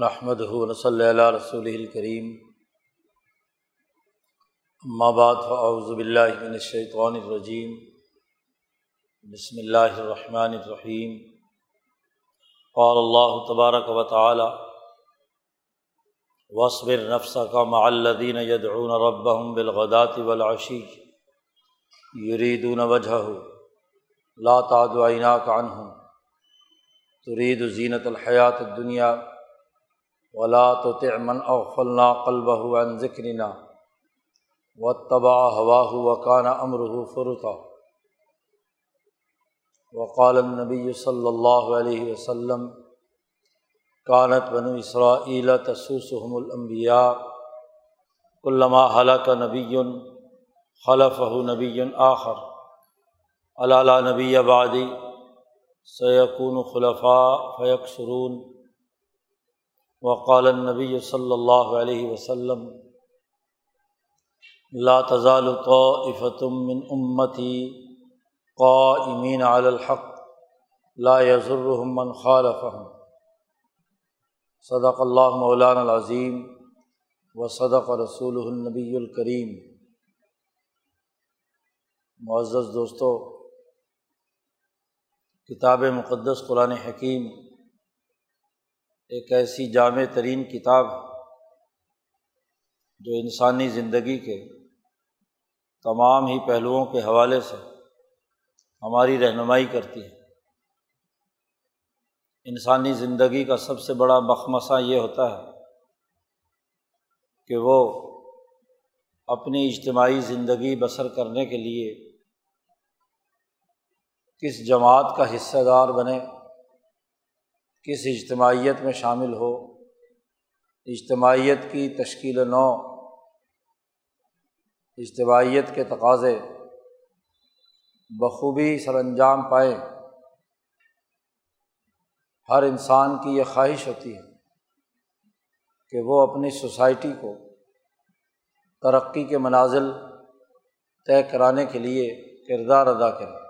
نحمد صلی اللہ رسول الکریم بعد فاعوذ باللہ من الشیطان الرجیم بسم اللہ الرحمن الرحیم قال اللہ تبارک و تعالی وصبر نفسك مع الذين يدعون ربهم بالغداة والعشي. يريدون وجهه. لا تعد عيناك عنهم. تريد زینة الحیات الدنیا ولا تو من اوفلنا قلبہ عن ذکرنا و تبا ہوا وقان امرح فرتا وقال النبی صلی اللہ علیہ وسلم کانت بنو اسرائیل تسوسحم الانبیاء علامہ حلق نبی خلف نبی آخر. علالہ نبی آبادی سیقون خلفاء فیق سرون وقال النبی صلی اللہ علیہ وسلم، لا تزال طائفتم من امتی قائمین علی الحق، لا يضرهم من خالفهم. صدق اللہ مولانا العظیم و صدق رسول النبی الکریم معزز دوستو، کتاب مقدس قرآن حکیم ایک ایسی جامع ترین کتاب ہے جو انسانی زندگی کے تمام ہی پہلوؤں کے حوالے سے ہماری رہنمائی کرتی ہے۔ انسانی زندگی کا سب سے بڑا مخمصہ یہ ہوتا ہے کہ وہ اپنی اجتماعی زندگی بسر کرنے کے لیے کس جماعت کا حصہ دار بنے۔ کس اجتماعیت میں شامل ہو، اجتماعیت کی تشکیل نو اجتماعیت کے تقاضے، بخوبی سر انجام پائے۔ ہر انسان کی یہ خواہش ہوتی ہے کہ وہ اپنی سوسائٹی کو ترقی کے منازل طے کرانے کے لیے کردار ادا کرے۔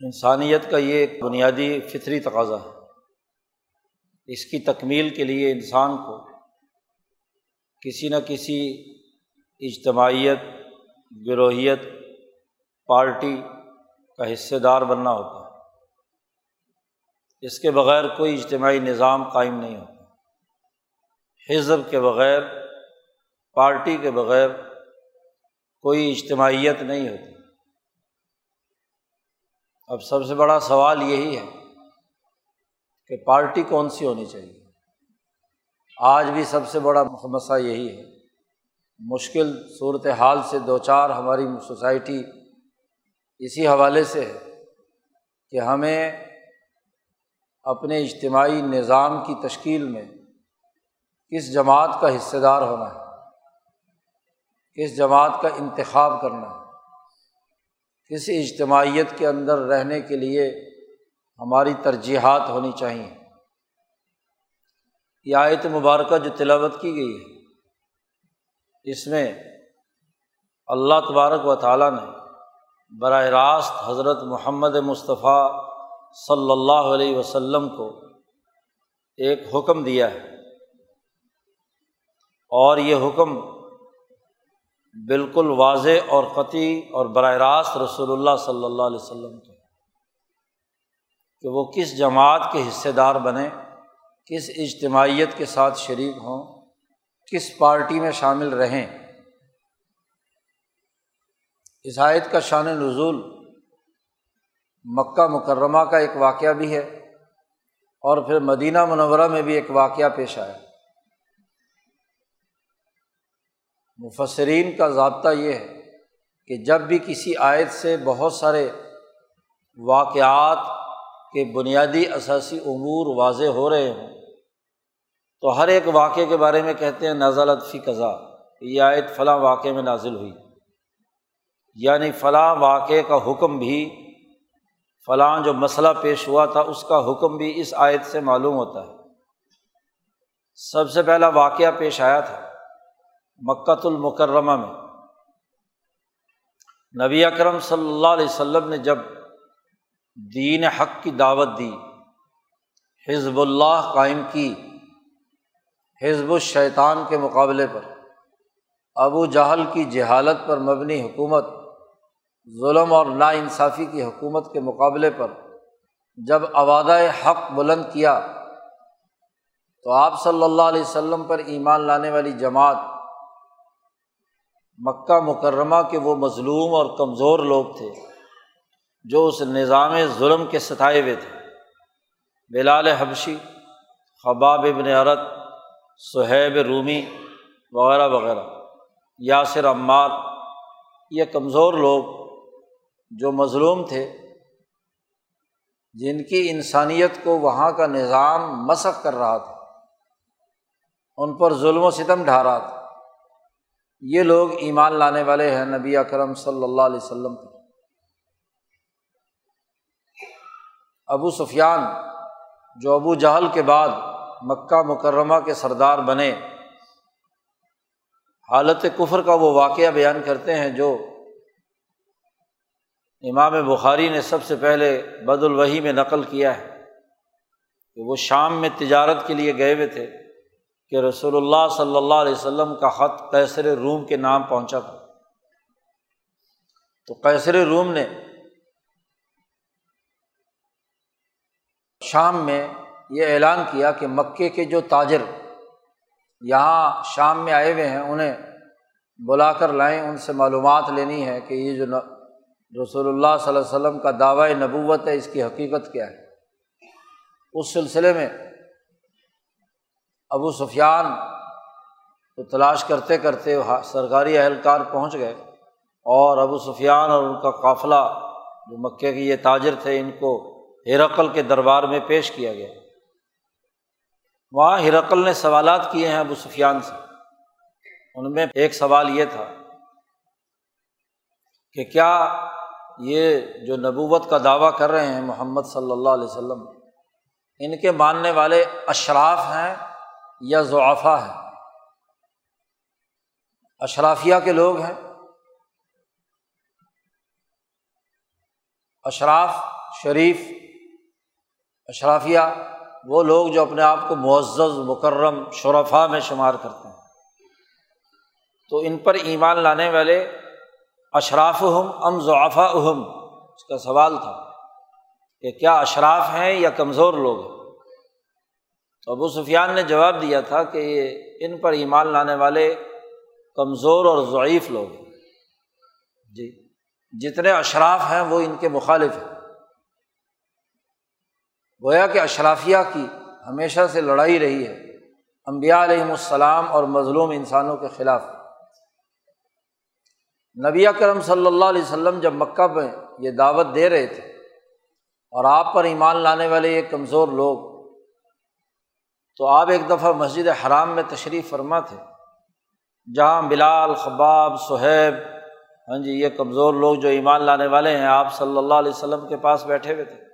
انسانیت کا یہ ایک بنیادی فطری تقاضا ہے۔ اس کی تکمیل کے لیے انسان کو کسی نہ کسی اجتماعیت، گروہیت، پارٹی کا حصے دار بننا ہوتا ہے۔ اس کے بغیر کوئی اجتماعی نظام قائم نہیں ہوتا۔ حزب کے بغیر، پارٹی کے بغیر کوئی اجتماعیت نہیں ہوتی۔ اب سب سے بڑا سوال یہی ہے کہ پارٹی کون سی ہونی چاہیے؟ آج بھی سب سے بڑا مسئلہ یہی ہے۔ مشکل صورت حال سے دو چار ہماری سوسائٹی اسی حوالے سے ہے کہ ہمیں اپنے اجتماعی نظام کی تشکیل میں کس جماعت کا حصے دار ہونا ہے، کس جماعت کا انتخاب کرنا ہے۔ کسی اجتماعیت کے اندر رہنے کے لیے ہماری ترجیحات ہونی چاہئیں یہ آیت مبارکہ جو تلاوت کی گئی ہے اس میں اللہ تبارک و تعالیٰ نے براہ راست حضرت محمد مصطفیٰ صلی اللہ علیہ وسلم کو ایک حکم دیا ہے۔ اور یہ حکم بالکل واضح اور قطعی اور براہ راست رسول اللہ صلی اللہ علیہ وسلم کے۔ کہ وہ کس جماعت کے حصے دار بنے، کس اجتماعیت کے ساتھ شریک ہوں، کس پارٹی میں شامل رہیں۔ عیسائیت کا شان نزول مکہ مکرمہ کا ایک واقعہ بھی ہے اور پھر مدینہ منورہ میں بھی ایک واقعہ پیش آیا۔ مفسرین کا ضابطہ یہ ہے کہ جب بھی کسی آیت سے بہت سارے واقعات کے بنیادی اثاثی امور واضح ہو رہے ہوں، تو ہر ایک واقعے کے بارے میں کہتے ہیں نازل فی قضا یہ آیت فلاں واقعے میں نازل ہوئی۔ یعنی فلاں واقعے کا حکم بھی، فلاں جو مسئلہ پیش ہوا تھا، اس کا حکم بھی اس آیت سے معلوم ہوتا ہے۔ سب سے پہلا واقعہ پیش آیا تھا۔ مکت المکرمہ میں۔ نبی اکرم صلی اللہ علیہ وسلم نے جب دین حق کی دعوت دی، حزب اللہ قائم کی، حزب الشیطان کے مقابلے پر، ابو جہل کی جہالت پر مبنی حکومت، ظلم اور نا انصافی کی حکومت کے مقابلے پر جب آبادۂ حق بلند کیا، تو آپ صلی اللہ علیہ وسلم پر ایمان لانے والی جماعت مکہ مکرمہ کے وہ مظلوم اور کمزور لوگ تھے جو اس نظام ظلم کے ستائے ہوئے تھے۔ بلال حبشی، خباب ابن عرت صہیب رومی وغیرہ وغیرہ، یاسر عمار، یہ کمزور لوگ جو مظلوم تھے، جن کی انسانیت کو وہاں کا نظام مسق کر رہا تھا، ان پر ظلم و ستم ڈھا رہا تھا۔ یہ لوگ ایمان لانے والے ہیں نبی اکرم صلی اللہ علیہ وسلم پر۔ ابو سفیان جو ابو جہل کے بعد مکہ مکرمہ کے سردار بنے، حالت کفر کا وہ واقعہ بیان کرتے ہیں جو امام بخاری نے سب سے پہلے بد الوحی میں نقل کیا ہے کہ وہ شام میں تجارت کے لیے گئے ہوئے تھے۔ کہ رسول اللہ صلی اللہ علیہ وسلم کا خط قیصر روم کے نام پہنچا تھا۔ تو قیصر روم نے شام میں یہ اعلان کیا کہ مکے کے جو تاجر یہاں شام میں آئے ہوئے ہیں، انہیں بلا کر لائیں، ان سے معلومات لینی ہے کہ یہ جو رسول اللہ صلی اللہ علیہ وسلم کا دعوی نبوت ہے، اس کی حقیقت کیا ہے۔ اس سلسلے میں ابو سفیان کو تلاش کرتے کرتے سرکاری اہلکار پہنچ گئے اور ابو سفیان اور ان کا قافلہ جو مکے کے یہ تاجر تھے، ان کو ہرقل کے دربار میں پیش کیا گیا۔ وہاں ہرقل نے سوالات کیے ہیں ابو سفیان سے۔ ان میں ایک سوال یہ تھا کہ کیا یہ جو نبوت کا دعویٰ کر رہے ہیں محمد صلی اللہ علیہ وسلم، ان کے ماننے والے اشراف ہیں؟ یا ضعفا ہے اشرافیہ کے لوگ ہیں۔ اشراف، شریف، اشرافیہ، وہ لوگ جو اپنے آپ کو معزز، مکرم شرفا میں شمار کرتے ہیں۔ تو ان پر ایمان لانے والے اشراف ہم ام ضعفا اہم اس کا سوال تھا کہ کیا اشراف ہیں یا کمزور لوگ ہیں؟ تو ابو سفیان نے جواب دیا تھا کہ یہ ان پر ایمان لانے والے کمزور اور ضعیف لوگ ہیں۔ جی جتنے اشراف ہیں وہ ان کے مخالف ہیں۔ گویا کہ اشرافیہ کی ہمیشہ سے لڑائی رہی ہے۔ امبیا علیہم السلام اور مظلوم انسانوں کے خلاف۔ نبی کرم صلی اللہ علیہ وسلم جب مکہ میں یہ دعوت دے رہے تھے اور آپ پر ایمان لانے والے یہ کمزور لوگ تو آپ ایک دفعہ مسجد حرام میں تشریف فرما تھے۔ جہاں بلال، خباب صہیب ہاں جی یہ کمزور لوگ جو ایمان لانے والے ہیں، آپ صلی اللہ علیہ وسلم کے پاس بیٹھے ہوئے تھے۔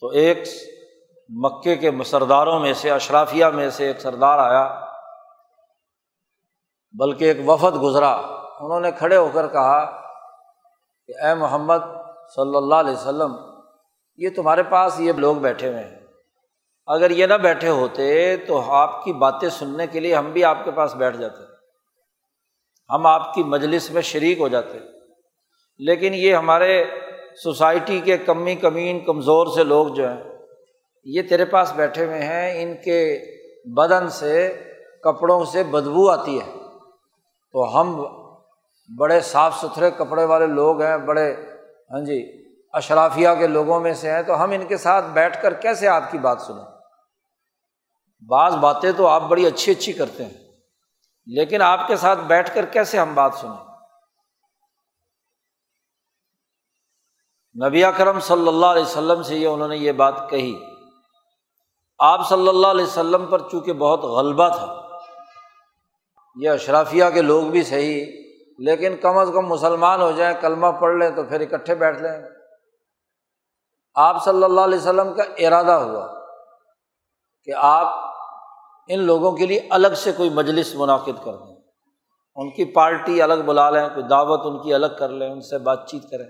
تو ایک مکے کے سرداروں میں سے، اشرافیہ میں سے ایک سردار آیا۔ بلکہ ایک وفد گزرا۔ انہوں نے کھڑے ہو کر کہا کہ اے محمد صلی اللہ علیہ وسلم، یہ تمہارے پاس یہ لوگ بیٹھے ہوئے ہیں۔ اگر یہ نہ بیٹھے ہوتے تو آپ کی باتیں سننے کے لیے ہم بھی آپ کے پاس بیٹھ جاتے۔ ہم آپ کی مجلس میں شریک ہو جاتے۔ لیکن یہ ہمارے سوسائٹی کے کمی کمین کمزور سے لوگ جو ہیں، یہ تیرے پاس بیٹھے ہوئے ہیں۔ ان کے بدن سے، کپڑوں سے بدبو آتی ہے۔ تو ہم بڑے صاف ستھرے کپڑے والے لوگ ہیں، بڑے ہاں جی اشرافیہ کے لوگوں میں سے ہیں۔ تو ہم ان کے ساتھ بیٹھ کر کیسے آپ کی بات سنیں؟ بعض باتیں تو آپ بڑی اچھی اچھی کرتے ہیں، لیکن آپ کے ساتھ بیٹھ کر کیسے ہم بات سنیں؟ نبی اکرم صلی اللہ علیہ وسلم سے یہ انہوں نے یہ بات کہی۔ آپ صلی اللہ علیہ وسلم پر چونکہ بہت غلبہ تھا، یہ اشرافیہ کے لوگ بھی صحیح، لیکن کم از کم مسلمان ہو جائیں، کلمہ پڑھ لیں تو پھر اکٹھے بیٹھ لیں۔ آپ صلی اللہ علیہ وسلم کا ارادہ ہوا کہ آپ ان لوگوں کے لیے الگ سے کوئی مجلس منعقد کر دیں۔ ان کی پارٹی الگ بلا لیں، کوئی دعوت ان کی الگ کر لیں، ان سے بات چیت کریں۔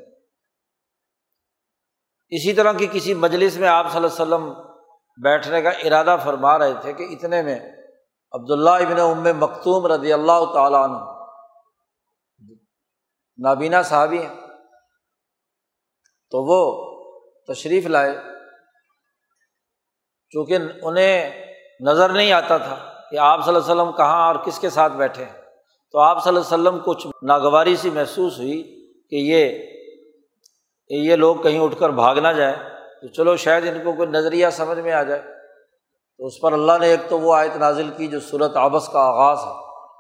اسی طرح کی کسی مجلس میں آپ صلی اللہ علیہ وسلم بیٹھنے کا ارادہ فرما رہے تھے کہ اتنے میں عبداللہ ابن ام مختوم رضی اللہ تعالیٰ عنہ، نابینا صحابی ہیں، تو وہ تشریف لائے۔ چونکہ انہیں نظر نہیں آتا تھا کہ آپ صلی اللہ علیہ وسلم کہاں اور کس کے ساتھ بیٹھے ہیں۔ تو آپ صلی اللہ علیہ وسلم کچھ ناگواری سی محسوس ہوئی کہ یہ یہ لوگ کہیں اٹھ کر بھاگ نہ جائیں۔ تو چلو شاید ان کو کوئی نظریہ سمجھ میں آ جائے۔ تو اس پر اللہ نے ایک تو وہ آیت نازل کی جو صورت آبس کا آغاز ہے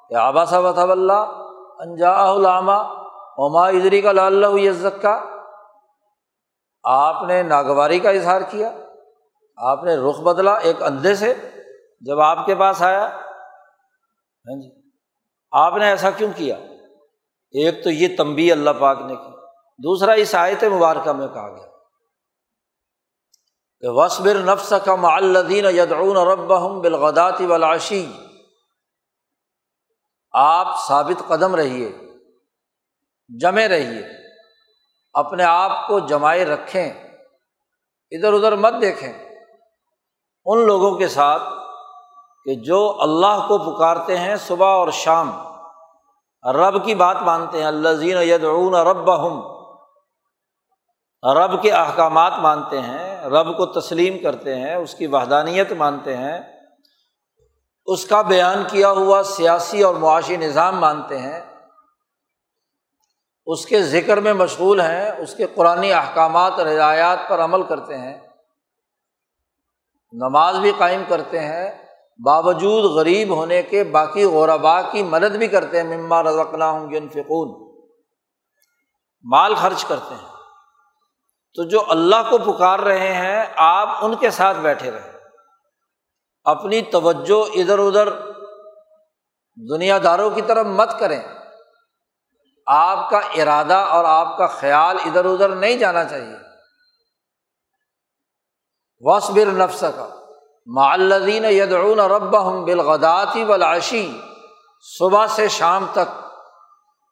کہ آبا صاحب اللہ انجا علامہ عما ادری کا لال یزک کا آپ نے ناگواری کا اظہار کیا، آپ نے رخ بدلا ایک اندھے سے۔ جب آپ کے پاس آیا ہاں جی آپ نے ایسا کیوں کیا؟ ایک تو یہ تمبی اللہ پاک نے کی، دوسرا اس آیت مبارکہ میں کہا گیا کہ وصبر نفس کا معلدین یدعون رب بالغداتی ولاشی آپ ثابت قدم رہیے، جمے رہیے، اپنے آپ کو جمائے رکھیں، ادھر ادھر مت دیکھیں۔ ان لوگوں کے ساتھ کہ جو اللہ کو پکارتے ہیں صبح اور شام، رب کی بات مانتے ہیں اللہ زین یدعون رب ہم رب کے احکامات مانتے ہیں، رب کو تسلیم کرتے ہیں، اس کی وحدانیت مانتے ہیں، اس کا بیان کیا ہوا سیاسی اور معاشی نظام مانتے ہیں، اس کے ذکر میں مشغول ہیں، اس کے قرآن احکامات اور ہدایات پر عمل کرتے ہیں، نماز بھی قائم کرتے ہیں باوجود غریب ہونے کے باقی غوربا کی مدد بھی کرتے ہیں، مما رضقنا ہوں گے فکون مال خرچ کرتے ہیں۔ تو جو اللہ کو پکار رہے ہیں، آپ ان کے ساتھ بیٹھے رہیں۔ اپنی توجہ ادھر ادھر دنیا داروں کی طرف مت کریں۔ آپ کا ارادہ اور آپ کا خیال ادھر ادھر نہیں جانا چاہیے۔ وصبر نفس کا معلدین یدعون رب ہم بالغداتی ولاشی صبح سے شام تک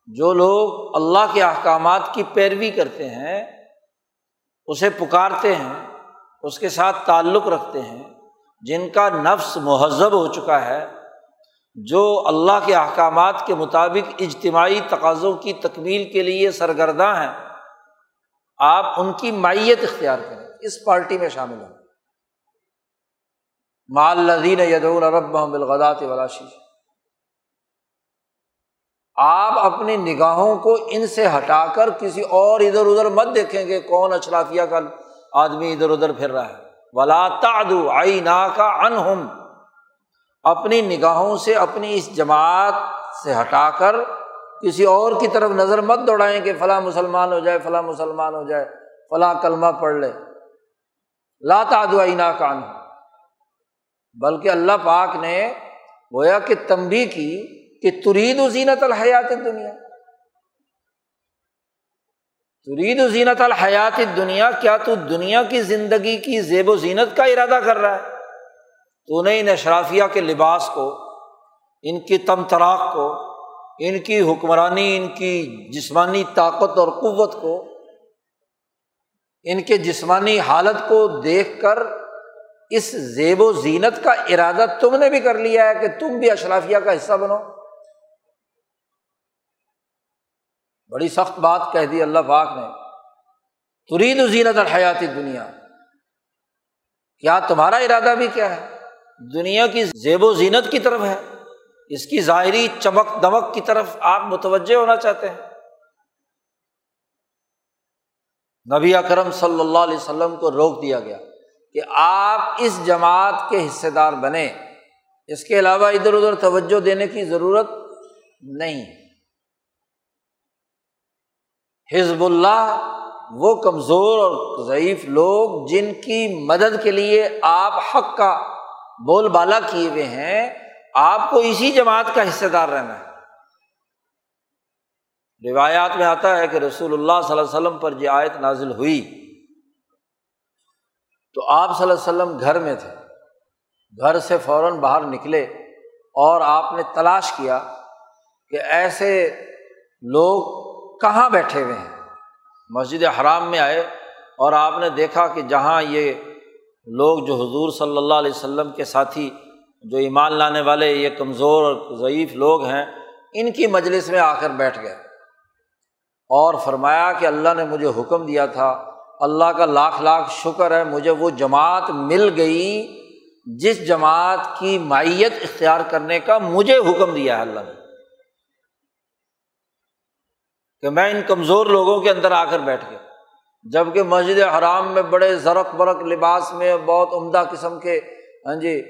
جو لوگ اللہ کے احکامات کی پیروی کرتے ہیں، اسے پکارتے ہیں، اس کے ساتھ تعلق رکھتے ہیں، جن کا نفس مہذب ہو چکا ہے، جو اللہ کے احکامات کے مطابق اجتماعی تقاضوں کی تکمیل کے لیے سرگرداں ہیں، آپ ان کی مائیت اختیار کریں، اس پارٹی میں شامل ہوں۔ مال لدین یدون رب بالغدات ولاشی آپ اپنی نگاہوں کو ان سے ہٹا کر کسی اور ادھر ادھر مت دیکھیں گے کون اشرافیہ کا آدمی ادھر ادھر پھر رہا ہے۔ ولا تعدو آئی نا کا ان اپنی نگاہوں سے اپنی اس جماعت سے ہٹا کر کسی اور کی طرف نظر مت دوڑائیں کہ فلاں مسلمان ہو جائے، فلاں مسلمان ہو جائے، فلاں کلمہ پڑھ لے۔ لا تعدو آئی نا کا ان بلکہ اللہ پاک نے گویا کہ تمبی کی کہ ترید و زینت الحیات دنیا ترید و زینت الحیات دنیا کیا تو دنیا کی زندگی کی زیب و زینت کا ارادہ کر رہا ہے۔ تو نے ان اشرافیہ کے لباس کو، ان کی تم تراک کو، ان کی حکمرانی، ان کی جسمانی طاقت اور قوت کو، ان کے جسمانی حالت کو دیکھ کر اس زیب و زینت کا ارادہ تم نے بھی کر لیا ہے کہ تم بھی اشرافیہ کا حصہ بنو۔ بڑی سخت بات کہہ دی اللہ پاک نے۔ ترید و زینت الحیاتی دنیا کیا تمہارا ارادہ بھی کیا ہے؟ دنیا کی زیب و زینت کی طرف ہے۔ اس کی ظاہری چمک دمک کی طرف آپ متوجہ ہونا چاہتے ہیں۔ نبی اکرم صلی اللہ علیہ وسلم کو روک دیا گیا۔ کہ آپ اس جماعت کے حصے دار بنے اس کے علاوہ ادھر ادھر توجہ دینے کی ضرورت نہیں۔ حزب اللہ وہ کمزور اور ضعیف لوگ جن کی مدد کے لیے آپ حق کا بول بالا کیے ہوئے ہیں، آپ کو اسی جماعت کا حصے دار رہنا ہے۔ روایات میں آتا ہے کہ رسول اللہ صلی اللہ علیہ وسلم پر یہ آیت نازل ہوئی۔ تو آپ صلی اللہ علیہ وسلم گھر میں تھے۔ گھر سے فوراً باہر نکلے اور آپ نے تلاش کیا کہ ایسے لوگ کہاں بیٹھے ہوئے ہیں۔ مسجد حرام میں آئے اور آپ نے دیکھا کہ جہاں یہ لوگ جو حضور صلی اللہ علیہ وسلم کے ساتھی جو ایمان لانے والے، یہ کمزور اور ضعیف لوگ ہیں، ان کی مجلس میں آ کر بیٹھ گئے۔ اور فرمایا کہ اللہ نے مجھے حکم دیا تھا اللہ کا لاکھ لاکھ شکر ہے، مجھے وہ جماعت مل گئی جس جماعت کی مائیت اختیار کرنے کا مجھے حکم دیا ہے اللہ نے۔ کہ میں ان کمزور لوگوں کے اندر آ کر بیٹھ گیا۔ جبکہ مسجد حرام میں بڑے زرق برق لباس میں بہت عمدہ قسم کے ہاں جی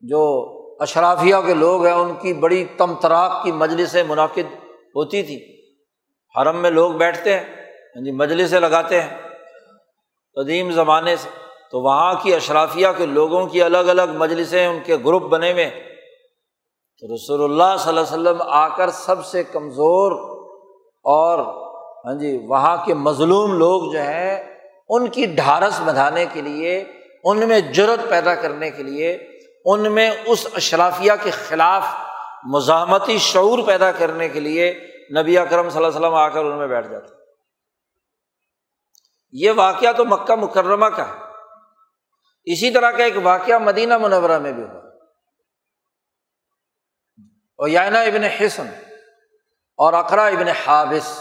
جو اشرافیہ کے لوگ ہیں، ان کی بڑی تم تراک کی مجلسیں منعقد ہوتی تھیں۔ حرم میں لوگ بیٹھتے ہیں ہاں جی مجلسیں لگاتے ہیں۔ قدیم زمانے سے۔ تو وہاں کی اشرافیہ کے لوگوں کی الگ الگ مجلسیں ان کے گروپ بنے ہوئے۔ تو رسول اللہ صلی اللہ علیہ وسلم آ کر سب سے کمزور اور ہاں جی وہاں کے مظلوم لوگ جو ہیں، ان کی ڈھارس بندھانے کے لیے، ان میں جرت پیدا کرنے کے لیے، ان میں اس اشرافیہ کے خلاف مزاحمتی شعور پیدا کرنے کے لیے نبی اکرم صلی اللہ علیہ وسلم آ کر ان میں بیٹھ جاتے۔ یہ واقعہ تو مکہ مکرمہ کا ہے۔ اسی طرح کا ایک واقعہ مدینہ منورہ میں بھی ہوا۔ اور یائنا ابن حسن اور اقرا ابن حابث،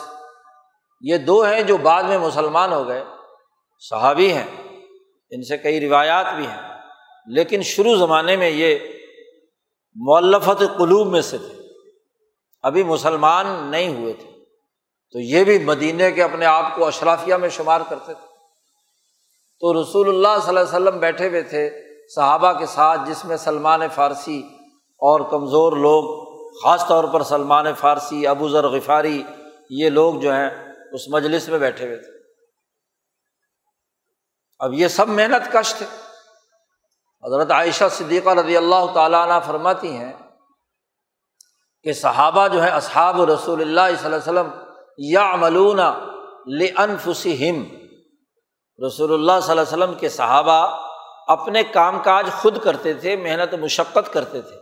یہ دو ہیں جو بعد میں مسلمان ہو گئے، صحابی ہیں، ان سے کئی روایات بھی ہیں۔ لیکن شروع زمانے میں یہ مولفت قلوب میں سے تھے۔ ابھی مسلمان نہیں ہوئے تھے۔ تو یہ بھی مدینے کے اپنے آپ کو اشرافیہ میں شمار کرتے تھے۔ تو رسول اللہ صلی اللہ علیہ وسلم بیٹھے ہوئے تھے صحابہ کے ساتھ، جس میں سلمان فارسی اور کمزور لوگ، خاص طور پر سلمان فارسی، ابو ذر غفاری، یہ لوگ جو ہیں، اس مجلس میں بیٹھے ہوئے تھے۔ اب یہ سب محنت کش تھے۔ حضرت عائشہ صدیقہ رضی اللہ تعالیٰ عنہ فرماتی ہیں کہ صحابہ جو ہے اصحاب رسول اللہ صلی اللہ علیہ وسلم یا ملون لنفسم رسول اللہ صلی اللہ علیہ وسلم کے صحابہ اپنے کام کاج خود کرتے تھے، محنت، مشقت کرتے تھے۔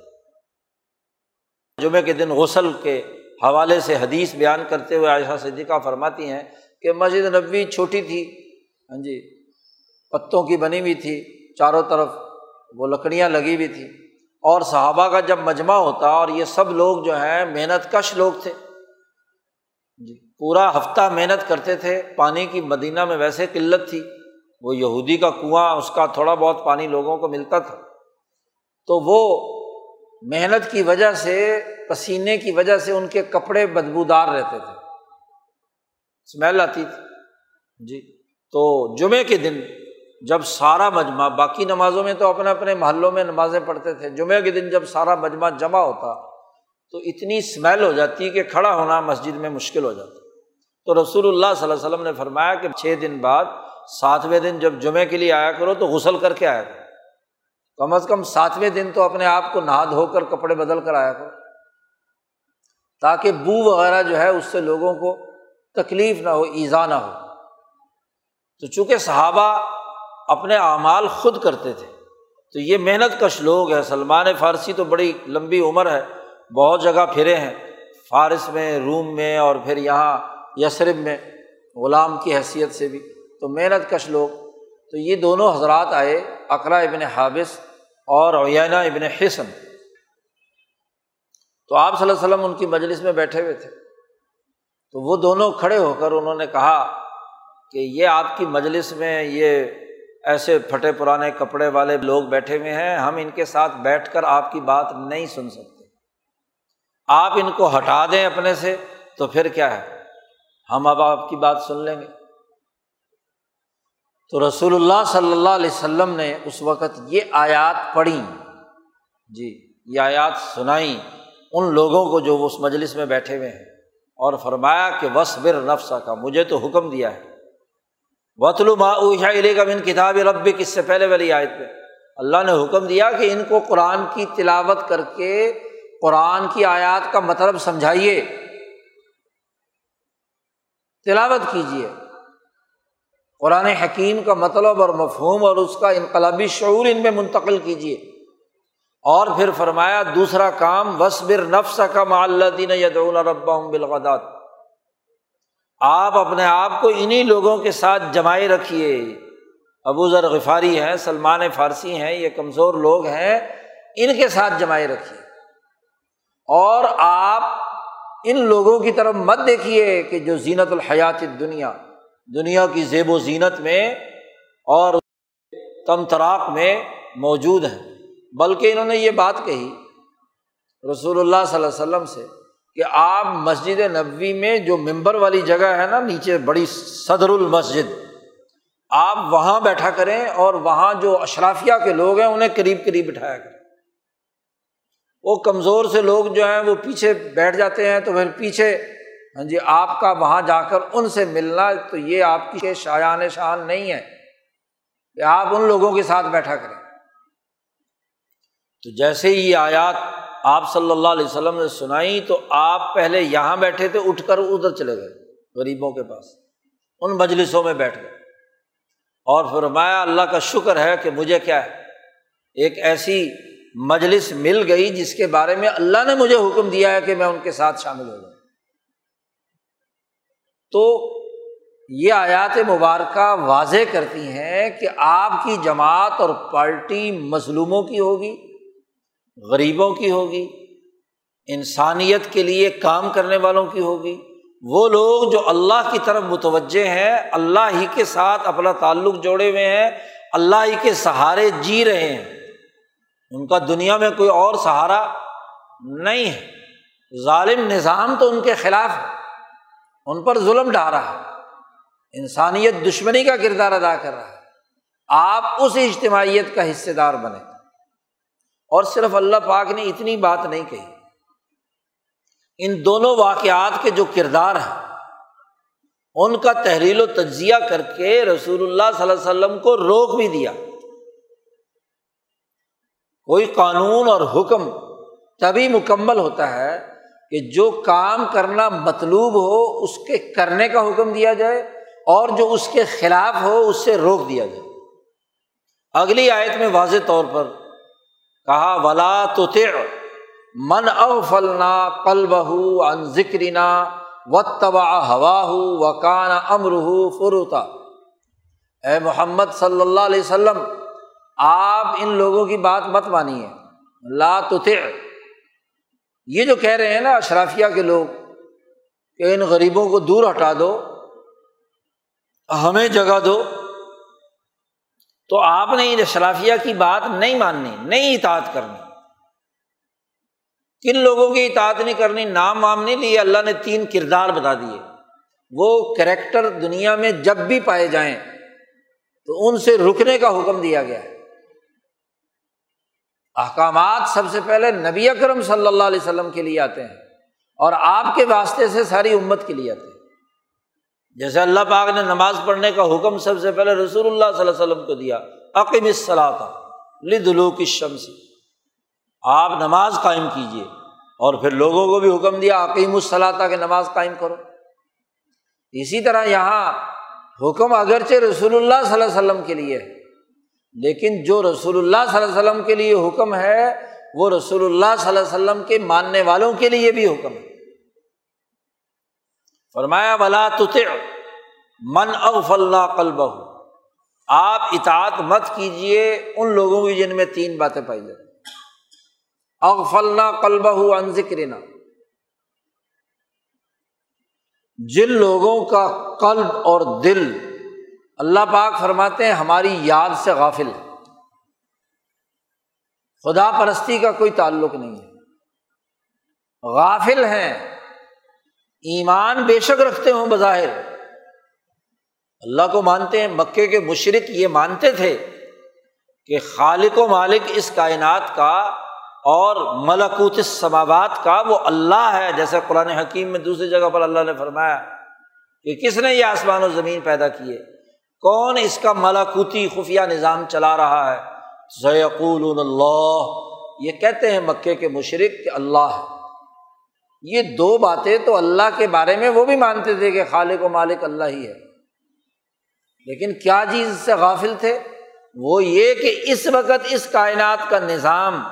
جمعے کے دن غسل کے حوالے سے حدیث بیان کرتے ہوئے عائشہ صدیقہ فرماتی ہیں کہ مسجد نبوی چھوٹی تھی ہاں جی پتوں کی بنی ہوئی تھی، چاروں طرف وہ لکڑیاں لگی ہوئی تھیں۔ اور صحابہ کا جب مجمع ہوتا اور یہ سب لوگ جو ہیں، محنت کش لوگ تھے۔ پورا ہفتہ محنت کرتے تھے، پانی کی مدینہ میں ویسے قلت تھی۔ وہ یہودی کا کنواں، اس کا تھوڑا بہت پانی لوگوں کو ملتا تھا۔ تو وہ محنت کی وجہ سے، پسینے کی وجہ سے ان کے کپڑے بدبودار رہتے تھے۔ اسمیل آتی تھی۔ جی۔ تو جمعے کے دن جب سارا مجمع، باقی نمازوں میں تو اپنے اپنے محلوں میں نمازیں پڑھتے تھے۔ جمعے کے دن جب سارا مجمع جمع ہوتا، تو اتنی اسمیل ہو جاتی کہ کھڑا ہونا مسجد میں مشکل ہو جاتا۔ تو رسول اللہ صلی اللہ علیہ وسلم نے فرمایا کہ چھ دن بعد ساتویں دن جب جمعے کے لیے آیا کرو تو غسل کر کے آیا کرو۔ کم از کم ساتویں دن تو اپنے آپ کو نہا دھو کر کپڑے بدل کر آیا کرو۔ تاکہ بو وغیرہ جو ہے اس سے لوگوں کو تکلیف نہ ہو، ایزا نہ ہو۔ تو چونکہ صحابہ اپنے اعمال خود کرتے تھے، تو یہ محنت کش لوگ ہیں۔ سلمان فارسی تو بڑی لمبی عمر ہے، بہت جگہ پھرے ہیں۔ فارس میں، روم میں اور پھر یہاں یسرب میں، غلام کی حیثیت سے بھی۔ تو محنت کش لوگ۔ تو یہ دونوں حضرات آئے، اقرا ابن حابث اور اوینا ابن حسن۔ تو آپ صلی اللہ علیہ وسلم ان کی مجلس میں بیٹھے ہوئے تھے۔ تو وہ دونوں کھڑے ہو کر انہوں نے کہا کہ یہ آپ کی مجلس میں یہ ایسے پھٹے پرانے کپڑے والے لوگ بیٹھے ہوئے ہیں، ہم ان کے ساتھ بیٹھ کر آپ کی بات نہیں سن سکتے۔ آپ ان کو ہٹا دیں اپنے سے، تو پھر کیا ہے؟ ہم اب آپ کی بات سن لیں گے۔ تو رسول اللہ صلی اللہ علیہ وسلم نے اس وقت یہ آیات پڑھی۔ جی یہ آیات سنائی۔ ان لوگوں کو جو اس مجلس میں بیٹھے ہوئے ہیں۔ اور فرمایا کہ وصبر نفسا کا مجھے تو حکم دیا ہے۔ وطل ما اوشا علی کا بن کتاب رب کس سے پہلے والی آیت پہ اللہ نے حکم دیا کہ ان کو قرآن کی تلاوت کر کے قرآن کی آیات کا مطلب سمجھائیے۔ تلاوت کیجیے قرآن حکیم کا مطلب اور مفہوم اور اس کا انقلابی شعور ان میں منتقل کیجیے اور پھر فرمایا، دوسرا کام وصبر نفس کا معلدین یدعون ربهم بالغدات آپ اپنے آپ کو انہیں لوگوں کے ساتھ جمائے رکھیے۔ ابو ذر غفاری ہیں، سلمان فارسی ہیں، یہ کمزور لوگ ہیں، ان کے ساتھ جمائے رکھیے۔ اور آپ ان لوگوں کی طرف مت دیکھیے کہ جو زینت الحیات دنیا دنیا کی زیب و زینت میں اور تم تراک میں موجود ہیں۔ بلکہ انہوں نے یہ بات کہی رسول اللہ صلی اللہ علیہ وسلم سے کہ آپ مسجد نبوی میں جو ممبر والی جگہ ہے نا، نیچے بڑی صدر المسجد، آپ وہاں بیٹھا کریں اور وہاں جو اشرافیہ کے لوگ ہیں، انہیں قریب قریب بٹھایا کریں۔ وہ کمزور سے لوگ جو ہیں وہ پیچھے بیٹھ جاتے ہیں تو پھر پیچھے ہاں جی آپ کا وہاں جا کر ان سے ملنا تو یہ آپ کی شایان شان نہیں ہے کہ آپ ان لوگوں کے ساتھ بیٹھا کریں۔ تو جیسے ہی یہ آیات آپ صلی اللہ علیہ وسلم نے سنائی تو آپ پہلے یہاں بیٹھے تھے، اٹھ کر ادھر چلے گئے غریبوں کے پاس، ان مجلسوں میں بیٹھ گئے۔ اور فرمایا، اللہ کا شکر ہے کہ مجھے کیا ہے، ایک ایسی مجلس مل گئی جس کے بارے میں اللہ نے مجھے حکم دیا ہے کہ میں ان کے ساتھ شامل ہو جاؤں۔ تو یہ آیات مبارکہ واضح کرتی ہیں کہ آپ کی جماعت اور پارٹی مظلوموں کی ہوگی، غریبوں کی ہوگی، انسانیت کے لیے کام کرنے والوں کی ہوگی۔ وہ لوگ جو اللہ کی طرف متوجہ ہیں، اللہ ہی کے ساتھ اپنا تعلق جوڑے ہوئے ہیں، اللہ ہی کے سہارے جی رہے ہیں۔ ان کا دنیا میں کوئی اور سہارا نہیں ہے۔ ظالم نظام تو ان کے خلاف ہے۔ ان پر ظلم ڈھا رہا ہے۔ انسانیت دشمنی کا کردار ادا کر رہا ہے۔ آپ اس اجتماعیت کا حصے دار بنے۔ اور صرف اللہ پاک نے اتنی بات نہیں کہی۔ ان دونوں واقعات کے جو کردار ہیں، ان کا تحریل و تجزیہ کر کے رسول اللہ صلی اللہ علیہ وسلم کو روک بھی دیا۔ کوئی قانون اور حکم تبھی مکمل ہوتا ہے کہ جو کام کرنا مطلوب ہو، اس کے کرنے کا حکم دیا جائے اور جو اس کے خلاف ہو، اس سے روک دیا جائے۔ اگلی آیت میں واضح طور پر کہا، ولا تو من او فلنا کل بہو ان ذکرینا و تبا ہوا ہو و کان امر ہو فروتا اے محمد صلی اللہ علیہ وسلم آپ ان لوگوں کی بات مت مانیے۔ لا تو یہ جو کہہ رہے ہیں نا اشرافیہ کے لوگ کہ ان غریبوں کو دور ہٹا دو، ہمیں جگہ دو۔ تو آپ نے ان اشرافیہ کی بات نہیں ماننی، نہیں اطاعت کرنی۔ کن لوگوں کی اطاعت نہیں کرنی، نام وام نہیں لیے، اللہ نے تین کردار بتا دیے۔ وہ کریکٹر دنیا میں جب بھی پائے جائیں تو ان سے رکنے کا حکم دیا گیا۔ ہے احکامات سب سے پہلے نبی اکرم صلی اللہ علیہ وسلم کے لیے آتے ہیں اور آپ کے واسطے سے ساری امت کے لیے آتے ہیں۔ جیسے اللہ پاک نے نماز پڑھنے کا حکم سب سے پہلے رسول اللہ صلی اللہ علیہ وسلم کو دیا عقیم الصلاح لدلو کی شمس آپ نماز قائم کیجیے اور پھر لوگوں کو بھی حکم دیا عقیم الصلاح کہ نماز قائم کرو۔ اسی طرح یہاں حکم اگرچہ رسول اللہ صلی اللہ علیہ وسلم کے لیے ہے لیکن جو رسول اللہ صلی اللہ علیہ وسلم کے لیے حکم ہے، وہ رسول اللہ صلی اللہ علیہ وسلم کے ماننے والوں کے لیے بھی حکم ہے۔ فرمایا بلا من اغف اللہ کلب آپ اطاعت مت کیجیے ان لوگوں کی جن میں تین باتیں پائی جاتی اغف اللہ کلب ان ذکرنا جن لوگوں کا قلب اور دل اللہ پاک فرماتے ہیں، ہماری یاد سے غافل ہے۔ خدا پرستی کا کوئی تعلق نہیں ہے۔ غافل ہیں۔ ایمان بے شک رکھتے ہوں بظاہر۔ اللہ کو مانتے ہیں، مکے کے مشرق یہ مانتے تھے کہ خالق و مالک اس کائنات کا اور ملکوت سماوات کا وہ اللہ ہے۔ جیسے قرآن حکیم میں دوسری جگہ پر اللہ نے فرمایا کہ کس نے یہ آسمان و زمین پیدا کیے؟ کون اس کا ملاکوتی خفیہ نظام چلا رہا ہے؟ ضیقول اللہ۔ یہ کہتے ہیں مکے کے مشرق کہ اللہ ہے۔ یہ دو باتیں تو اللہ کے بارے میں وہ بھی مانتے تھے کہ خالق و مالک اللہ ہی ہے۔ لیکن کیا چیز سے غافل تھے؟ وہ یہ کہ اس وقت اس کائنات کا نظام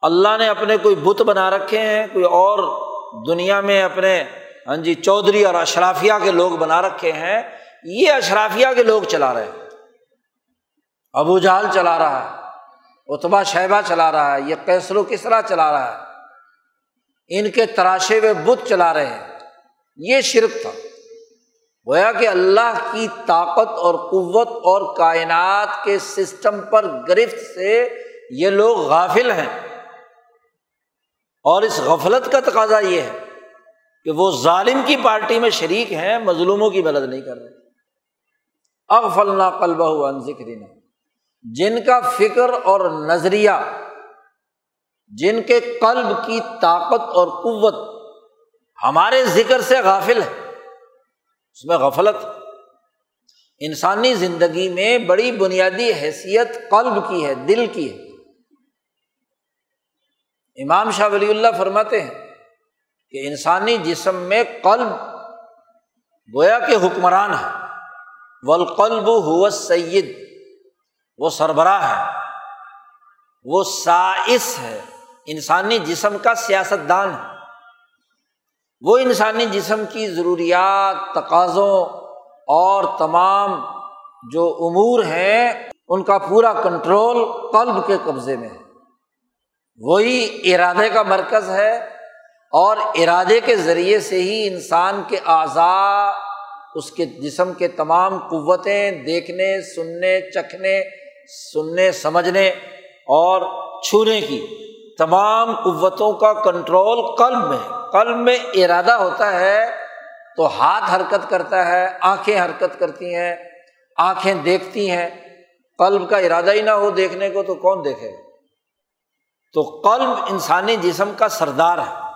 اللہ نے اپنے کوئی بت بنا رکھے ہیں، کوئی اور دنیا میں اپنے ہاں جی چودھری اور اشرافیہ کے لوگ بنا رکھے ہیں۔ یہ اشرافیہ کے لوگ چلا رہے ہیں۔ ابو جہل چلا رہا ہے اتبا شہبہ چلا رہا ہے، یہ کیسر و کسرا چلا رہا ہے۔ ان کے تراشے ہوئے بت چلا رہے ہیں۔ یہ شرک تھا۔ گویا کہ اللہ کی طاقت اور قوت اور کائنات کے سسٹم پر گرفت سے یہ لوگ غافل ہیں۔ اور اس غفلت کا تقاضا یہ ہے کہ وہ ظالم کی پارٹی میں شریک ہیں، مظلوموں کی مدد نہیں کر رہے۔ اغفلنا قلبہ عن ذکرنا۔ جن کا فکر اور نظریہ، جن کے قلب کی طاقت اور قوت ہمارے ذکر سے غافل ہے، اس میں غفلت۔ انسانی زندگی میں بڑی بنیادی حیثیت قلب کی ہے، دل کی ہے۔ امام شاہ ولی اللہ فرماتے ہیں کہ انسانی جسم میں قلب گویا کے حکمران ہے۔ والقلب ہو سید وہ سربراہ ہے، وہ سائس ہے، انسانی جسم کا سیاست دان ہے۔ وہ انسانی جسم کی ضروریات، تقاضوں اور تمام جو امور ہیں، ان کا پورا کنٹرول قلب کے قبضے میں ہے۔ وہی ارادے کا مرکز ہے اور ارادے کے ذریعے سے ہی انسان کے اعضاء اس کے جسم کے تمام قوتیں دیکھنے، سننے، چکھنے، سننے، سمجھنے اور چھونے کی تمام قوتوں کا کنٹرول قلب میں قلب میں ارادہ ہوتا ہے تو ہاتھ حرکت کرتا ہے، آنکھیں حرکت کرتی ہیں، آنکھیں دیکھتی ہیں۔ قلب کا ارادہ ہی نہ ہو دیکھنے کو تو کون دیکھے تو قلب انسانی جسم کا سردار ہے۔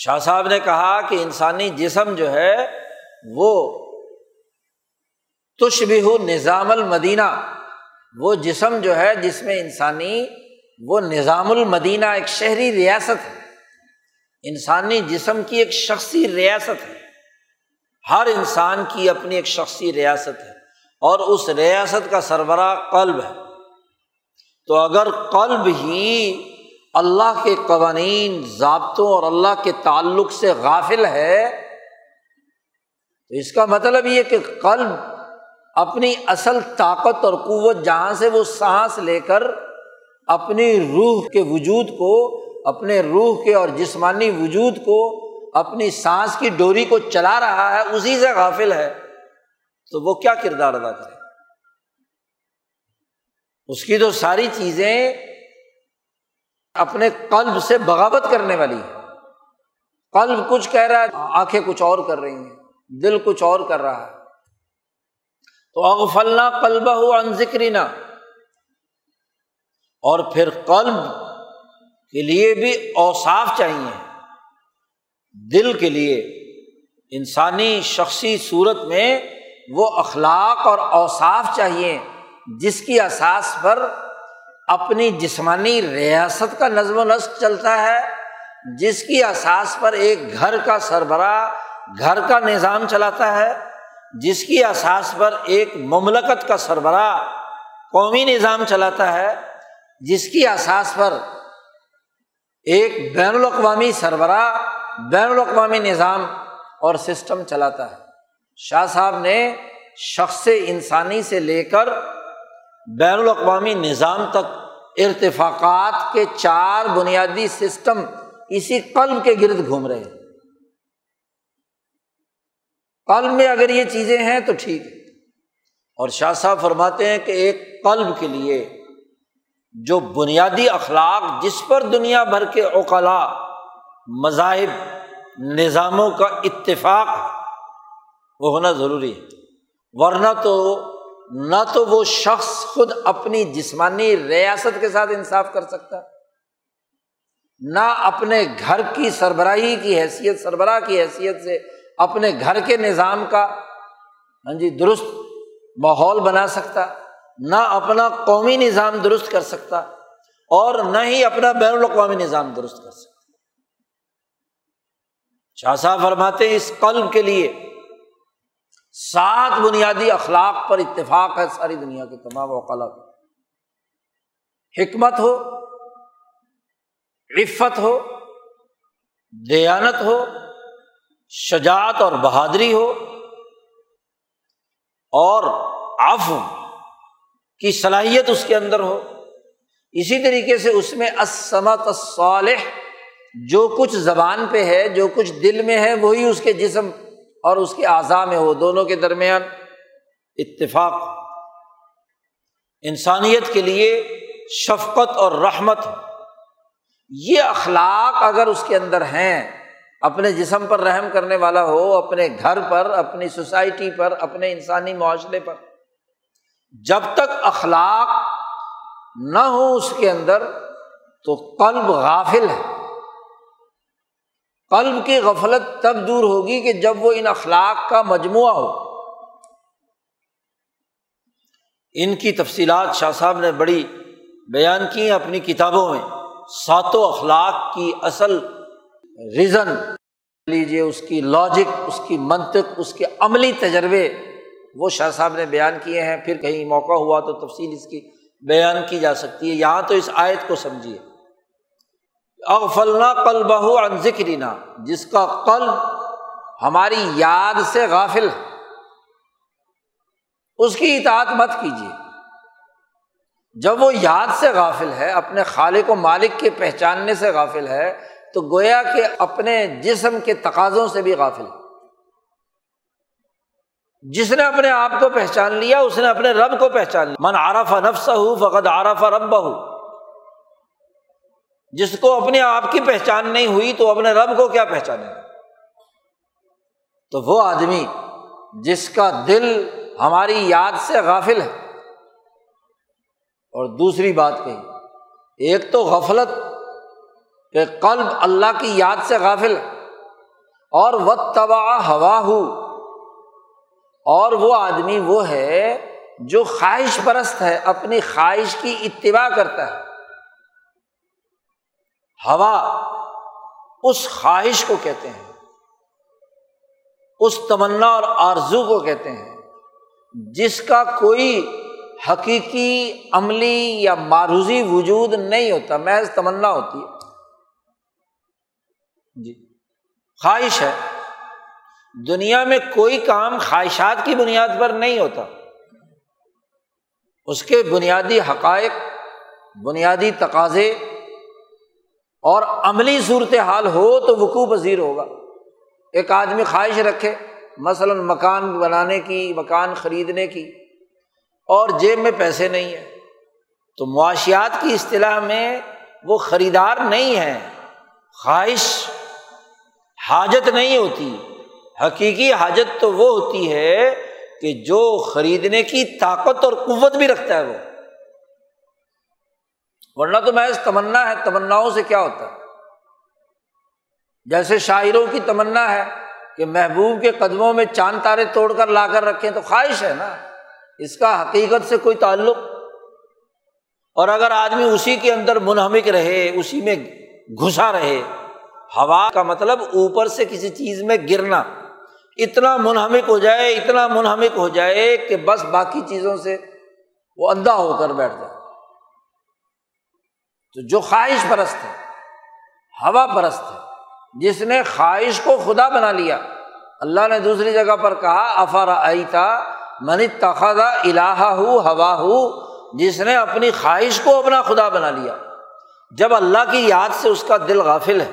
شاہ صاحب نے کہا کہ انسانی جسم جو ہے وہ تشبہ نظام المدینہ، وہ جسم جو ہے جس میں انسانی، وہ نظام المدینہ ایک شہری ریاست ہے۔ انسانی جسم کی ایک شخصی ریاست ہے۔ ہر انسان کی اپنی ایک شخصی ریاست ہے اور اس ریاست کا سربراہ قلب ہے۔ تو اگر قلب ہی اللہ کے قوانین، ضابطوں اور اللہ کے تعلق سے غافل ہے، تو اس کا مطلب یہ کہ قلب اپنی اصل طاقت اور قوت جہاں سے وہ سانس لے کر اپنی روح کے وجود کو، اپنے روح کے اور جسمانی وجود کو، اپنی سانس کی ڈوری کو چلا رہا ہے، اسی سے غافل ہے۔ تو وہ کیا کردار ادا کرے؟ اس کی تو ساری چیزیں اپنے قلب سے بغاوت کرنے والی ہے۔ قلب کچھ کہہ رہا ہے، آنکھیں کچھ اور کر رہی ہیں، دل کچھ اور کر رہا ہے۔ تو اغفلنا قلبہ ان ذکری نہ اور پھر قلب کے لیے بھی اوصاف چاہیے۔ دل کے لیے، انسانی شخصی صورت میں وہ اخلاق اور اوصاف چاہیے، جس کی اساس پر اپنی جسمانی ریاست کا نظم و نسق چلتا ہے، جس کی اساس پر ایک گھر کا سربراہ، گھر کا نظام چلاتا ہے، جس کی اساس پر ایک مملکت کا سربراہ قومی نظام چلاتا ہے، جس کی اساس پر ایک بین الاقوامی سربراہ، بین الاقوامی نظام اور سسٹم چلاتا ہے۔ شاہ صاحب نے شخص انسانی سے لے کر بین الاقوامی نظام تک ارتفاقات کے چار بنیادی سسٹم اسی قلب کے گرد گھوم رہے ہیں۔ قلب میں اگر یہ چیزیں ہیں تو ٹھیک۔ ہے اور شاہ صاحب فرماتے ہیں کہ ایک قلب کے لیے جو بنیادی اخلاق جس پر دنیا بھر کے اوقلا مذاہب، نظاموں کا اتفاق، وہ ہونا ضروری ہے۔ ورنہ تو نہ تو وہ شخص خود اپنی جسمانی ریاست کے ساتھ انصاف کر سکتا، نہ اپنے گھر کی سربراہی کی حیثیت، سربراہ کی حیثیت سے اپنے گھر کے نظام کا ہاں جی درست ماحول بنا سکتا، نہ اپنا قومی نظام درست کر سکتا اور نہ ہی اپنا بین الاقوامی نظام درست کر سکتا۔ شاہ صاحب فرماتے ہیں، اس قلب کے لیے سات بنیادی اخلاق پر اتفاق ہے ساری دنیا کے تمام اوقات حکمت ہو، عفت ہو، دیانت ہو، شجاعت اور بہادری ہو، اور آف کی صلاحیت اس کے اندر ہو۔ اسی طریقے سے اس میں اسمت صالح جو کچھ زبان پہ ہے، جو کچھ دل میں ہے، وہی اس کے جسم اور اس کے اعضاء میں ہو، دونوں کے درمیان اتفاق۔ انسانیت کے لیے شفقت اور رحمت، یہ اخلاق اگر اس کے اندر ہیں، اپنے جسم پر رحم کرنے والا ہو، اپنے گھر پر، اپنی سوسائٹی پر، اپنے انسانی معاشرے پر، جب تک اخلاق نہ ہو اس کے اندر، تو قلب غافل ہے۔ قلب کی غفلت تب دور ہوگی کہ جب وہ ان اخلاق کا مجموعہ ہو۔ ان کی تفصیلات شاہ صاحب نے بڑی بیان کی ہیں اپنی کتابوں میں۔ ساتوں اخلاق کی اصل ریزن لیجیے اس کی لاجک اس کی منطق، اس کے عملی تجربے وہ شاہ صاحب نے بیان کیے ہیں۔ پھر کہیں موقع ہوا تو تفصیل اس کی بیان کی جا سکتی ہے۔ یہاں تو اس آیت کو سمجھیے۔ اغفلنا کل بہو ان جس کا قلب ہماری یاد سے غافل ہے۔ اس کی اطاعت مت کیجیے۔ جب وہ یاد سے غافل ہے، اپنے خالق و مالک کے پہچاننے سے غافل ہے، تو گویا کہ اپنے جسم کے تقاضوں سے بھی غافل ہے۔ جس نے اپنے آپ کو پہچان لیا، اس نے اپنے رب کو پہچان لیا۔ من عارف نفس ہو فقط عارف رب ہو جس کو اپنے آپ کی پہچان نہیں ہوئی تو اپنے رب کو کیا پہچانے تو وہ آدمی جس کا دل ہماری یاد سے غافل ہے۔ اور دوسری بات کہی، ایک تو غفلت کہ قلب اللہ کی یاد سے غافل ہے، اور و تباہ ہوا ہو اور وہ آدمی وہ ہے جو خواہش پرست ہے، اپنی خواہش کی اتباع کرتا ہے۔ ہوا، اس خواہش کو کہتے ہیں، اس تمنا اور آرزو کو کہتے ہیں، جس کا کوئی حقیقی، عملی یا معروضی وجود نہیں ہوتا، محض تمنا ہوتی ہے۔ جی۔ خواہش ہے۔ دنیا میں کوئی کام خواہشات کی بنیاد پر نہیں ہوتا۔ اس کے بنیادی حقائق، بنیادی تقاضے اور عملی صورت حال ہو تو وقوع پذیر ہوگا۔ ایک آدمی خواہش رکھے، مثلاً مکان بنانے کی، مکان خریدنے کی، اور جیب میں پیسے نہیں ہیں، تو معاشیات کی اصطلاح میں وہ خریدار نہیں ہے خواہش حاجت نہیں ہوتی۔ حقیقی حاجت تو وہ ہوتی ہے کہ جو خریدنے کی طاقت اور قوت بھی رکھتا ہے وہ۔ ورنہ تو محض تمنا ہے، تمناؤں سے کیا ہوتا؟ ہے جیسے شاعروں کی تمنا ہے کہ محبوب کے قدموں میں چاند تارے توڑ کر لا کر رکھیں تو خواہش ہے نا؟ اس کا حقیقت سے کوئی تعلق؟ اور اگر آدمی اسی کے اندر منہمک رہے، اسی میں گھسا رہے، ہوا کا مطلب اوپر سے کسی چیز میں گرنا، اتنا منہمک ہو جائے، اتنا منہمک ہو جائے کہ بس باقی چیزوں سے وہ اندھا ہو کر بیٹھ جائے۔ تو جو خواہش پرست ہے، ہوا پرست ہے، جس نے خواہش کو خدا بنا لیا۔ اللہ نے دوسری جگہ پر کہا افارا ایتا من تخذا الہ ہو ہوا ہو جس نے اپنی خواہش کو اپنا خدا بنا لیا۔ جب اللہ کی یاد سے اس کا دل غافل ہے،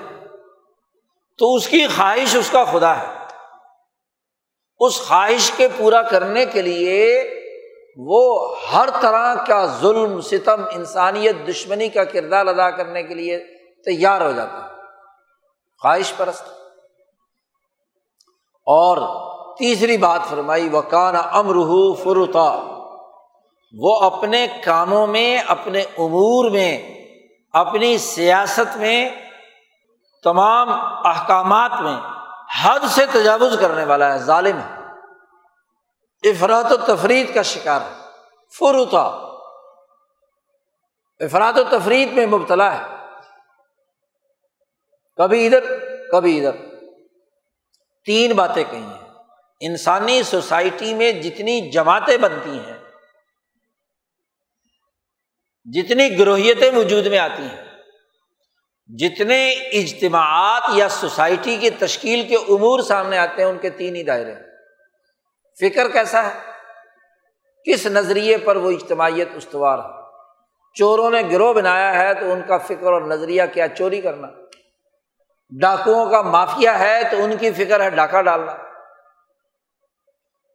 تو اس کی خواہش اس کا خدا ہے۔ اس خواہش کے پورا کرنے کے لیے وہ ہر طرح کا ظلم، ستم، انسانیت، دشمنی کا کردار ادا کرنے کے لیے تیار ہو جاتا ہے۔ خواہش پرست۔ اور تیسری بات فرمائی وہ کان امرح فرتا وہ اپنے کاموں میں، اپنے امور میں، اپنی سیاست میں، تمام احکامات میں حد سے تجاوز کرنے والا ہے، ظالم ہے۔ افراد و تفریح کا شکار ہے۔ فروتا۔ افراد و تفریح میں مبتلا ہے۔ کبھی ادھر کبھی ادھر۔ تین باتیں کہی ہیں۔ انسانی سوسائٹی میں جتنی جماعتیں بنتی ہیں، جتنی گروہیتیں وجود میں آتی ہیں، جتنے اجتماعات یا سوسائٹی کی تشکیل کے امور سامنے آتے ہیں، ان کے تین ہی دائرے فکر کیسا ہے؟ کس نظریے پر وہ اجتماعیت استوار ہے؟ چوروں نے گروہ بنایا ہے تو ان کا فکر اور نظریہ کیا؟ چوری کرنا۔ ڈاکوؤں کا مافیا ہے تو ان کی فکر ہے ڈاکہ ڈالنا۔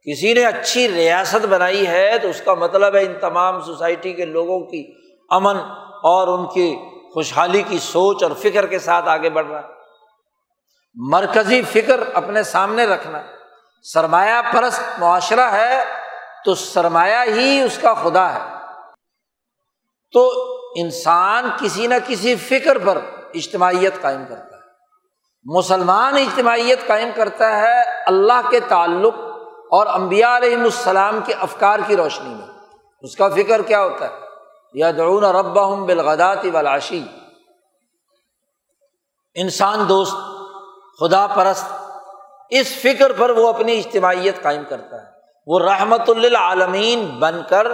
کسی نے اچھی ریاست بنائی ہے تو اس کا مطلب ہے ان تمام سوسائٹی کے لوگوں کی امن اور ان کی خوشحالی کی سوچ اور فکر کے ساتھ آگے بڑھ رہا مرکزی فکر اپنے سامنے رکھنا۔ سرمایہ پرست معاشرہ ہے، تو سرمایہ ہی اس کا خدا ہے۔ تو انسان کسی نہ کسی فکر پر اجتماعیت قائم کرتا ہے۔ مسلمان اجتماعیت قائم کرتا ہے اللہ کے تعلق اور امبیا علیہ السلام کے افکار کی روشنی میں۔ اس کا فکر کیا ہوتا ہے؟ یا درون ربا ہوں بالغداتی ولاشی انسان دوست، خدا پرست اس فکر پر وہ اپنی اجتماعیت قائم کرتا ہے۔ وہ رحمت للعالمین بن کر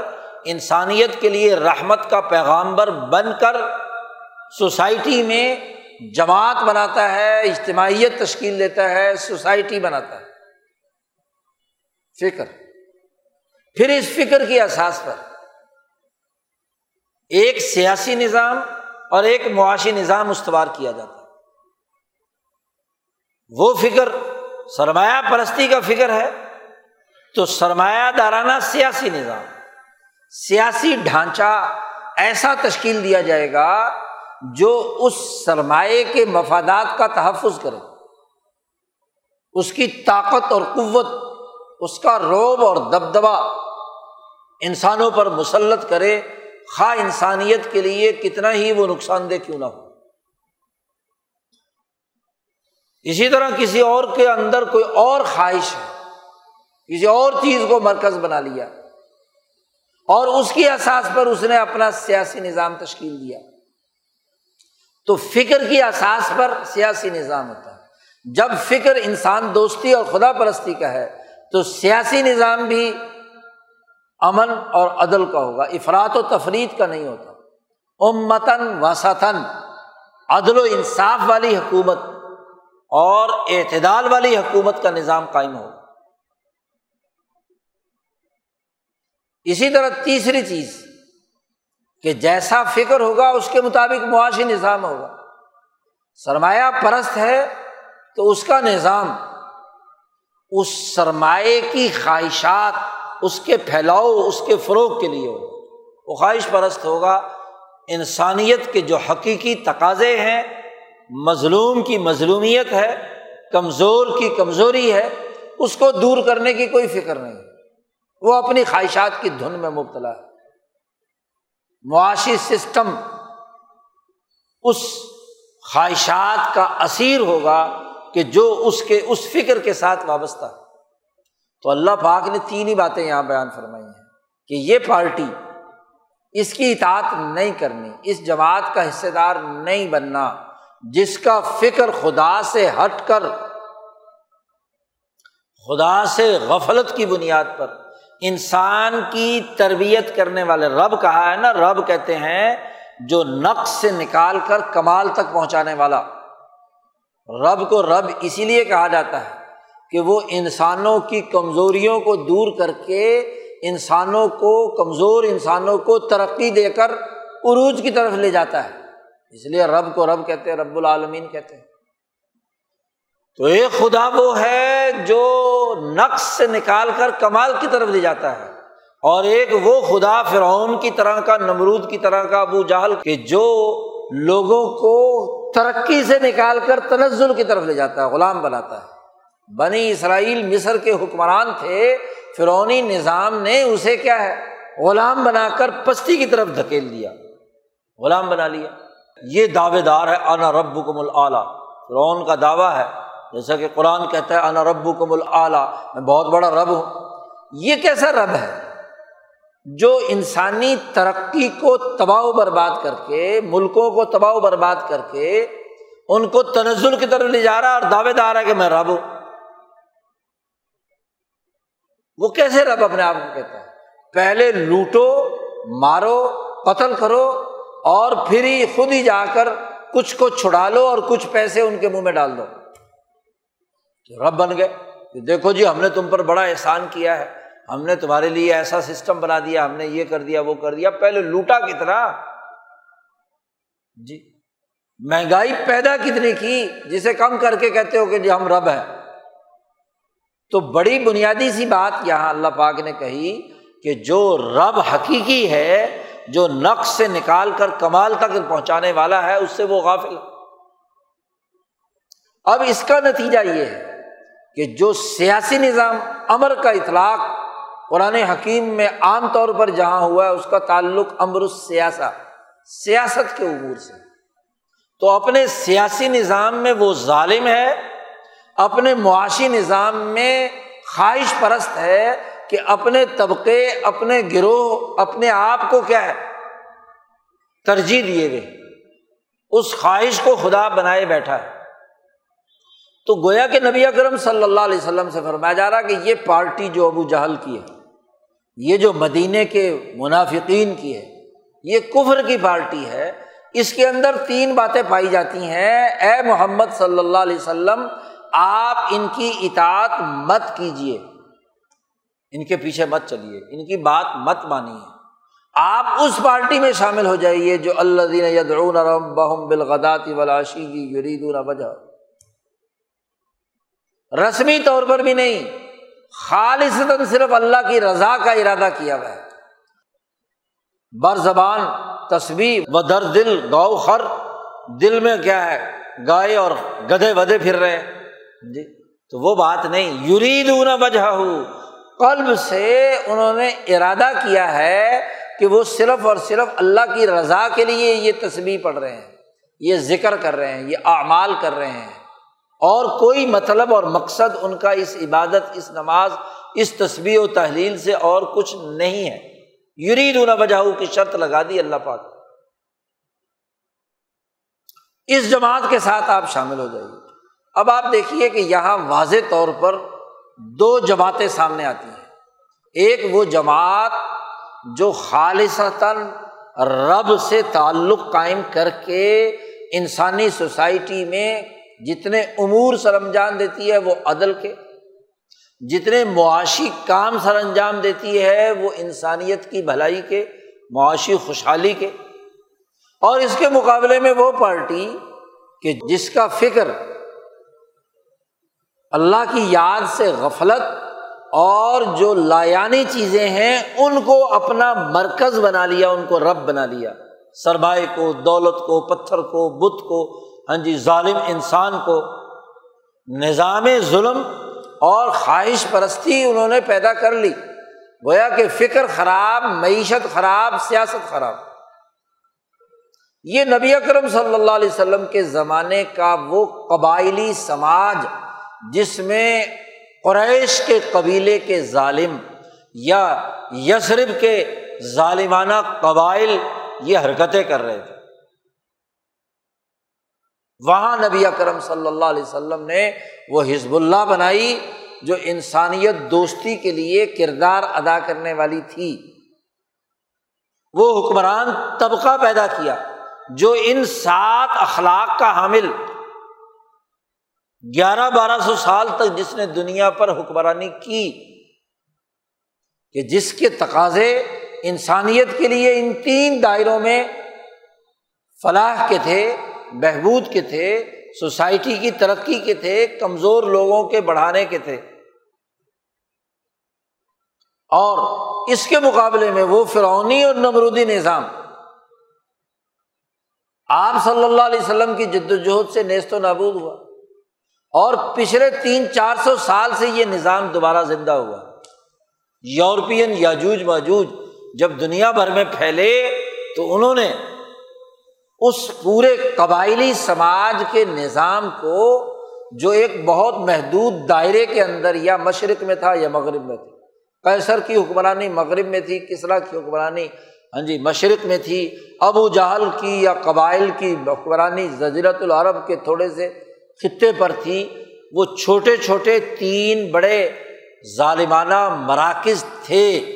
انسانیت کے لیے رحمت کا پیغامبر بن کر سوسائٹی میں جماعت بناتا ہے، اجتماعیت تشکیل دیتا ہے، سوسائٹی بناتا ہے۔ فکر۔ پھر اس فکر کی احساس پر ایک سیاسی نظام اور ایک معاشی نظام استوار کیا جاتا ہے۔ وہ فکر سرمایہ پرستی کا فکر ہے تو سرمایہ دارانہ سیاسی نظام، سیاسی ڈھانچہ ایسا تشکیل دیا جائے گا جو اس سرمایہ کے مفادات کا تحفظ کرے۔ اس کی طاقت اور قوت، اس کا روب اور دبدبا انسانوں پر مسلط کرے، خواہ انسانیت کے لیے کتنا ہی وہ نقصان دہ کیوں نہ ہو۔ اسی طرح کسی اور کے اندر کوئی اور خواہش ہے، کسی اور چیز کو مرکز بنا لیا، اور اس کی احساس پر اس نے اپنا سیاسی نظام تشکیل دیا۔ تو فکر کی احساس پر سیاسی نظام ہوتا۔ ہے جب فکر انسان دوستی اور خدا پرستی کا ہے، تو سیاسی نظام بھی امن اور عدل کا ہوگا افراد و تفریح کا نہیں ہوتا۔ امتن وسطن عدل و انصاف والی حکومت اور اعتدال والی حکومت کا نظام قائم ہوگا اسی طرح تیسری چیز کہ جیسا فکر ہوگا، اس کے مطابق معاشی نظام ہوگا۔ سرمایہ پرست ہے تو اس کا نظام، اس سرمایہ کی خواہشات، اس کے پھیلاؤ، اس کے فروغ کے لیے ہوگا۔ وہ خواہش پرست ہوگا۔ انسانیت کے جو حقیقی تقاضے ہیں مظلوم کی مظلومیت ہے، کمزور کی کمزوری ہے، اس کو دور کرنے کی کوئی فکر نہیں۔ وہ اپنی خواہشات کی دھن میں مبتلا ہے۔ معاشی سسٹم اس خواہشات کا اثیر ہوگا کہ جو اس کے، اس فکر کے ساتھ وابستہ تو اللہ پاک نے تین ہی باتیں یہاں بیان فرمائی ہیں کہ یہ پارٹی اس کی اطاعت نہیں کرنی، اس جماعت کا حصے دار نہیں بننا۔ جس کا فکر خدا سے ہٹ کر، خدا سے غفلت کی بنیاد پر انسان کی تربیت کرنے والے رب کہا ہے نا، رب کہتے ہیں، جو نقص سے نکال کر کمال تک پہنچانے والا۔ رب کو رب اسی لیے کہا جاتا ہے کہ وہ انسانوں کی کمزوریوں کو دور کر کے انسانوں کو، کمزور انسانوں کو ترقی دے کر عروج کی طرف لے جاتا ہے۔ اس لیے رب کو رب کہتے ہیں، رب العالمین کہتے ہیں۔ تو ایک خدا وہ ہے جو نقص سے نکال کر کمال کی طرف لے جاتا ہے۔ اور ایک وہ خدا فرعون کی طرح کا، نمرود کی طرح کا، ابو جہل کہ جو لوگوں کو ترقی سے نکال کر تنزل کی طرف لے جاتا ہے، غلام بناتا ہے۔ بنی اسرائیل مصر کے حکمران تھے فرونی نظام نے اسے کیا ہے، غلام بنا کر پستی کی طرف دھکیل دیا۔ غلام بنا لیا۔ یہ دعوے دار ہے، انا رب کم العلیٰ فرعون کا دعویٰ ہے، جیسا کہ قرآن کہتا ہے، انا رب کم العلیٰ میں بہت بڑا رب ہوں۔ یہ کیسا رب ہے؟ جو انسانی ترقی کو تباہ و برباد کر کے، ملکوں کو تباہ و برباد کر کے، ان کو تنزل کی طرف لے جا رہا اور دعوے دار ہے کہ میں رب ہوں۔ وہ کیسے رب اپنے آپ کو کہتا ہے؟ پہلے لوٹو، مارو، قتل کرو اور پھر ہی خود ہی جا کر کچھ کو چھڑا لو اور کچھ پیسے ان کے منہ میں ڈال دو۔ رب بن گئے کہ دیکھو جی ہم نے تم پر بڑا احسان کیا ہے۔ ہم نے تمہارے لیے ایسا سسٹم بنا دیا، ہم نے یہ کر دیا، وہ کر دیا۔ پہلے لوٹا کتنا؟ جی مہنگائی پیدا کتنی کی؟ جسے کم کر کے کہتے ہو کہ جی ہم رب ہیں۔ تو بڑی بنیادی سی بات یہاں اللہ پاک نے کہی کہ جو رب حقیقی ہے جو نقش سے نکال کر کمال تک پہنچانے والا ہے، اس سے وہ غافل اب اس کا نتیجہ یہ ہے کہ جو سیاسی نظام امر کا اطلاق قرآن حکیم میں عام طور پر جہاں ہوا ہے، اس کا تعلق امر السیاسہ، سیاست کے امور سے۔ تو اپنے سیاسی نظام میں وہ ظالم ہے، اپنے معاشی نظام میں خواہش پرست ہے کہ اپنے طبقے، اپنے گروہ، اپنے آپ کو کیا ہے؟ ترجیح دیے ہوئے۔ اس خواہش کو خدا بنائے بیٹھا ہے۔ تو گویا کہ نبی اکرم صلی اللہ علیہ وسلم سے فرمایا جا رہا کہ یہ پارٹی جو ابو جہل کی ہے، یہ جو مدینے کے منافقین کی ہے، یہ کفر کی پارٹی ہے۔ اس کے اندر تین باتیں پائی جاتی ہیں۔ اے محمد صلی اللہ علیہ وسلم، آپ ان کی اطاعت مت کیجیے ان کے پیچھے مت چلیے، ان کی بات مت مانیے۔ آپ اس پارٹی میں شامل ہو جائیے جو اللہ دین یدعون ربهم بالغدات والعشی یریدون وجہ رسمی طور پر بھی نہیں خالص صرف اللہ کی رضا کا ارادہ کیا ہوا ہے۔ بر زبان تصویر و در دل گو خر، دل میں کیا ہے، گائے اور گدھے ودے پھر رہے جی تو وہ بات نہیں یورید وجہ قلب سے انہوں نے ارادہ کیا ہے کہ وہ صرف اور صرف اللہ کی رضا کے لیے یہ تصویر پڑھ رہے ہیں، یہ ذکر کر رہے ہیں، یہ اعمال کر رہے ہیں۔ اور کوئی مطلب اور مقصد ان کا اس عبادت، اس نماز، اس تصویر و تحلیل سے اور کچھ نہیں ہے۔ یورید اونا بجاؤ کی شرط لگا دی اللہ پاک۔ اس جماعت کے ساتھ آپ شامل ہو جائیے۔ اب آپ دیکھیے کہ یہاں واضح طور پر دو جماعتیں سامنے آتی ہیں۔ ایک وہ جماعت جو خالصتاً رب سے تعلق قائم کر کے انسانی سوسائٹی میں جتنے امور سر انجام دیتی ہے وہ عدل کے، جتنے معاشی کام سر انجام دیتی ہے وہ انسانیت کی بھلائی کے، معاشی خوشحالی کے۔ اور اس کے مقابلے میں وہ پارٹی کہ جس کا فکر اللہ کی یاد سے غفلت اور جو لایانی چیزیں ہیں، ان کو اپنا مرکز بنا لیا، ان کو رب بنا لیا۔ سرمائے کو، دولت کو، پتھر کو، بت کو ہاں جی ظالم انسان کو۔ نظام ظلم اور خواہش پرستی انہوں نے پیدا کر لی۔ گویا کہ فکر خراب، معیشت خراب، سیاست خراب۔ یہ نبی اکرم صلی اللہ علیہ وسلم کے زمانے کا وہ قبائلی سماج جس میں قریش کے قبیلے کے ظالم یا یسرب کے ظالمانہ قبائل یہ حرکتیں کر رہے تھے۔ وہاں نبی اکرم صلی اللہ علیہ وسلم نے وہ حزب اللہ بنائی جو انسانیت دوستی کے لیے کردار ادا کرنے والی تھی۔ وہ حکمران طبقہ پیدا کیا جو ان سات اخلاق کا حامل گیارہ بارہ سو سال تک جس نے دنیا پر حکمرانی کی کہ جس کے تقاضے انسانیت کے لیے ان تین دائروں میں فلاح کے تھے، بہبود کے تھے، سوسائٹی کی ترقی کے تھے، کمزور لوگوں کے بڑھانے کے تھے۔ اور اس کے مقابلے میں وہ فرونی اور نمرودی نظام، آپ صلی اللہ علیہ وسلم کی جد وجہد سے نیست و نابود ہوا۔ اور پچھلے تین چار سو سال سے یہ نظام دوبارہ زندہ ہوا۔ یورپین یاجوج ماجوج جب دنیا بھر میں پھیلے تو انہوں نے اس پورے قبائلی سماج کے نظام کو جو ایک بہت محدود دائرے کے اندر یا مشرق میں تھا یا مغرب میں تھا کیسر کی حکمرانی مغرب میں تھی، کسرا کی حکمرانی ہاں جی مشرق میں تھی۔ ابو جہل کی یا قبائل کی حکمرانی زجرت العرب کے تھوڑے سے خطے پر تھی وہ چھوٹے چھوٹے تین بڑے ظالمانہ مراکز تھے۔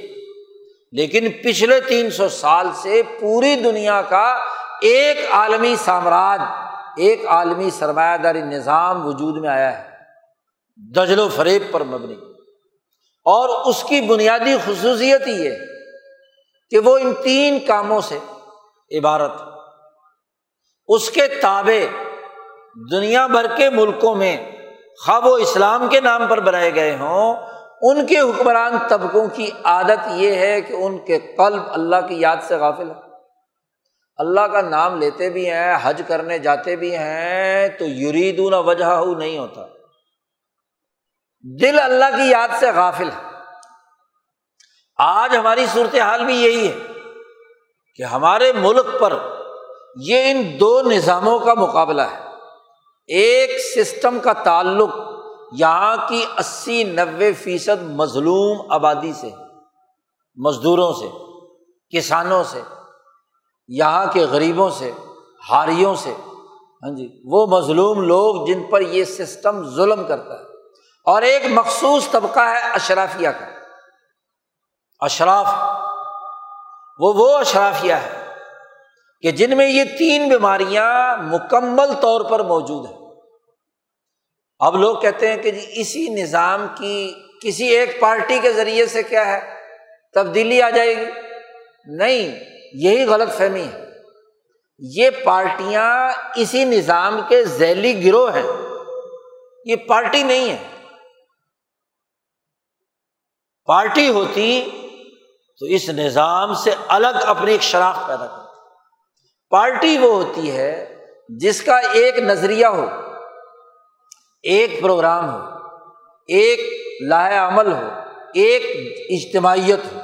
لیکن پچھلے تین سو سال سے پوری دنیا کا ایک عالمی سامراج، ایک عالمی سرمایہ داری نظام وجود میں آیا ہے۔ دجل و فریب پر مبنی۔ اور اس کی بنیادی خصوصیت یہ ہے کہ وہ ان تین کاموں سے عبارت اس کے تابے دنیا بھر کے ملکوں میں خواب و اسلام کے نام پر بنائے گئے ہوں، ان کے حکمران طبقوں کی عادت یہ ہے کہ ان کے قلب اللہ کی یاد سے غافل ہے اللہ کا نام لیتے بھی ہیں، حج کرنے جاتے بھی ہیں، تو یریدون وجہ نہیں ہوتا۔ دل اللہ کی یاد سے غافل ہے آج ہماری صورت حال بھی یہی ہے کہ ہمارے ملک پر یہ ان دو نظاموں کا مقابلہ ہے۔ ایک سسٹم کا تعلق یہاں کی اسی نوے فیصد مظلوم آبادی سے، مزدوروں سے، کسانوں سے، یہاں کے غریبوں سے ہاریوں سے ہاں جی وہ مظلوم لوگ جن پر یہ سسٹم ظلم کرتا ہے۔ اور ایک مخصوص طبقہ ہے اشرافیہ کا۔ اشراف، وہ وہ اشرافیہ ہے۔ کہ جن میں یہ تین بیماریاں مکمل طور پر موجود ہیں۔ اب لوگ کہتے ہیں کہ جی اسی نظام کی کسی ایک پارٹی کے ذریعے سے کیا ہے؟ تبدیلی آ جائے گی۔ نہیں، یہی غلط فہمی ہے۔ یہ پارٹیاں اسی نظام کے ذیلی گروہ ہیں۔ یہ پارٹی نہیں ہے۔ پارٹی ہوتی تو اس نظام سے الگ اپنی ایک شناخت پیدا کرتی۔ پارٹی وہ ہوتی ہے جس کا ایک نظریہ ہو، ایک پروگرام ہو، ایک لاہ عمل ہو، ایک اجتماعیت ہو۔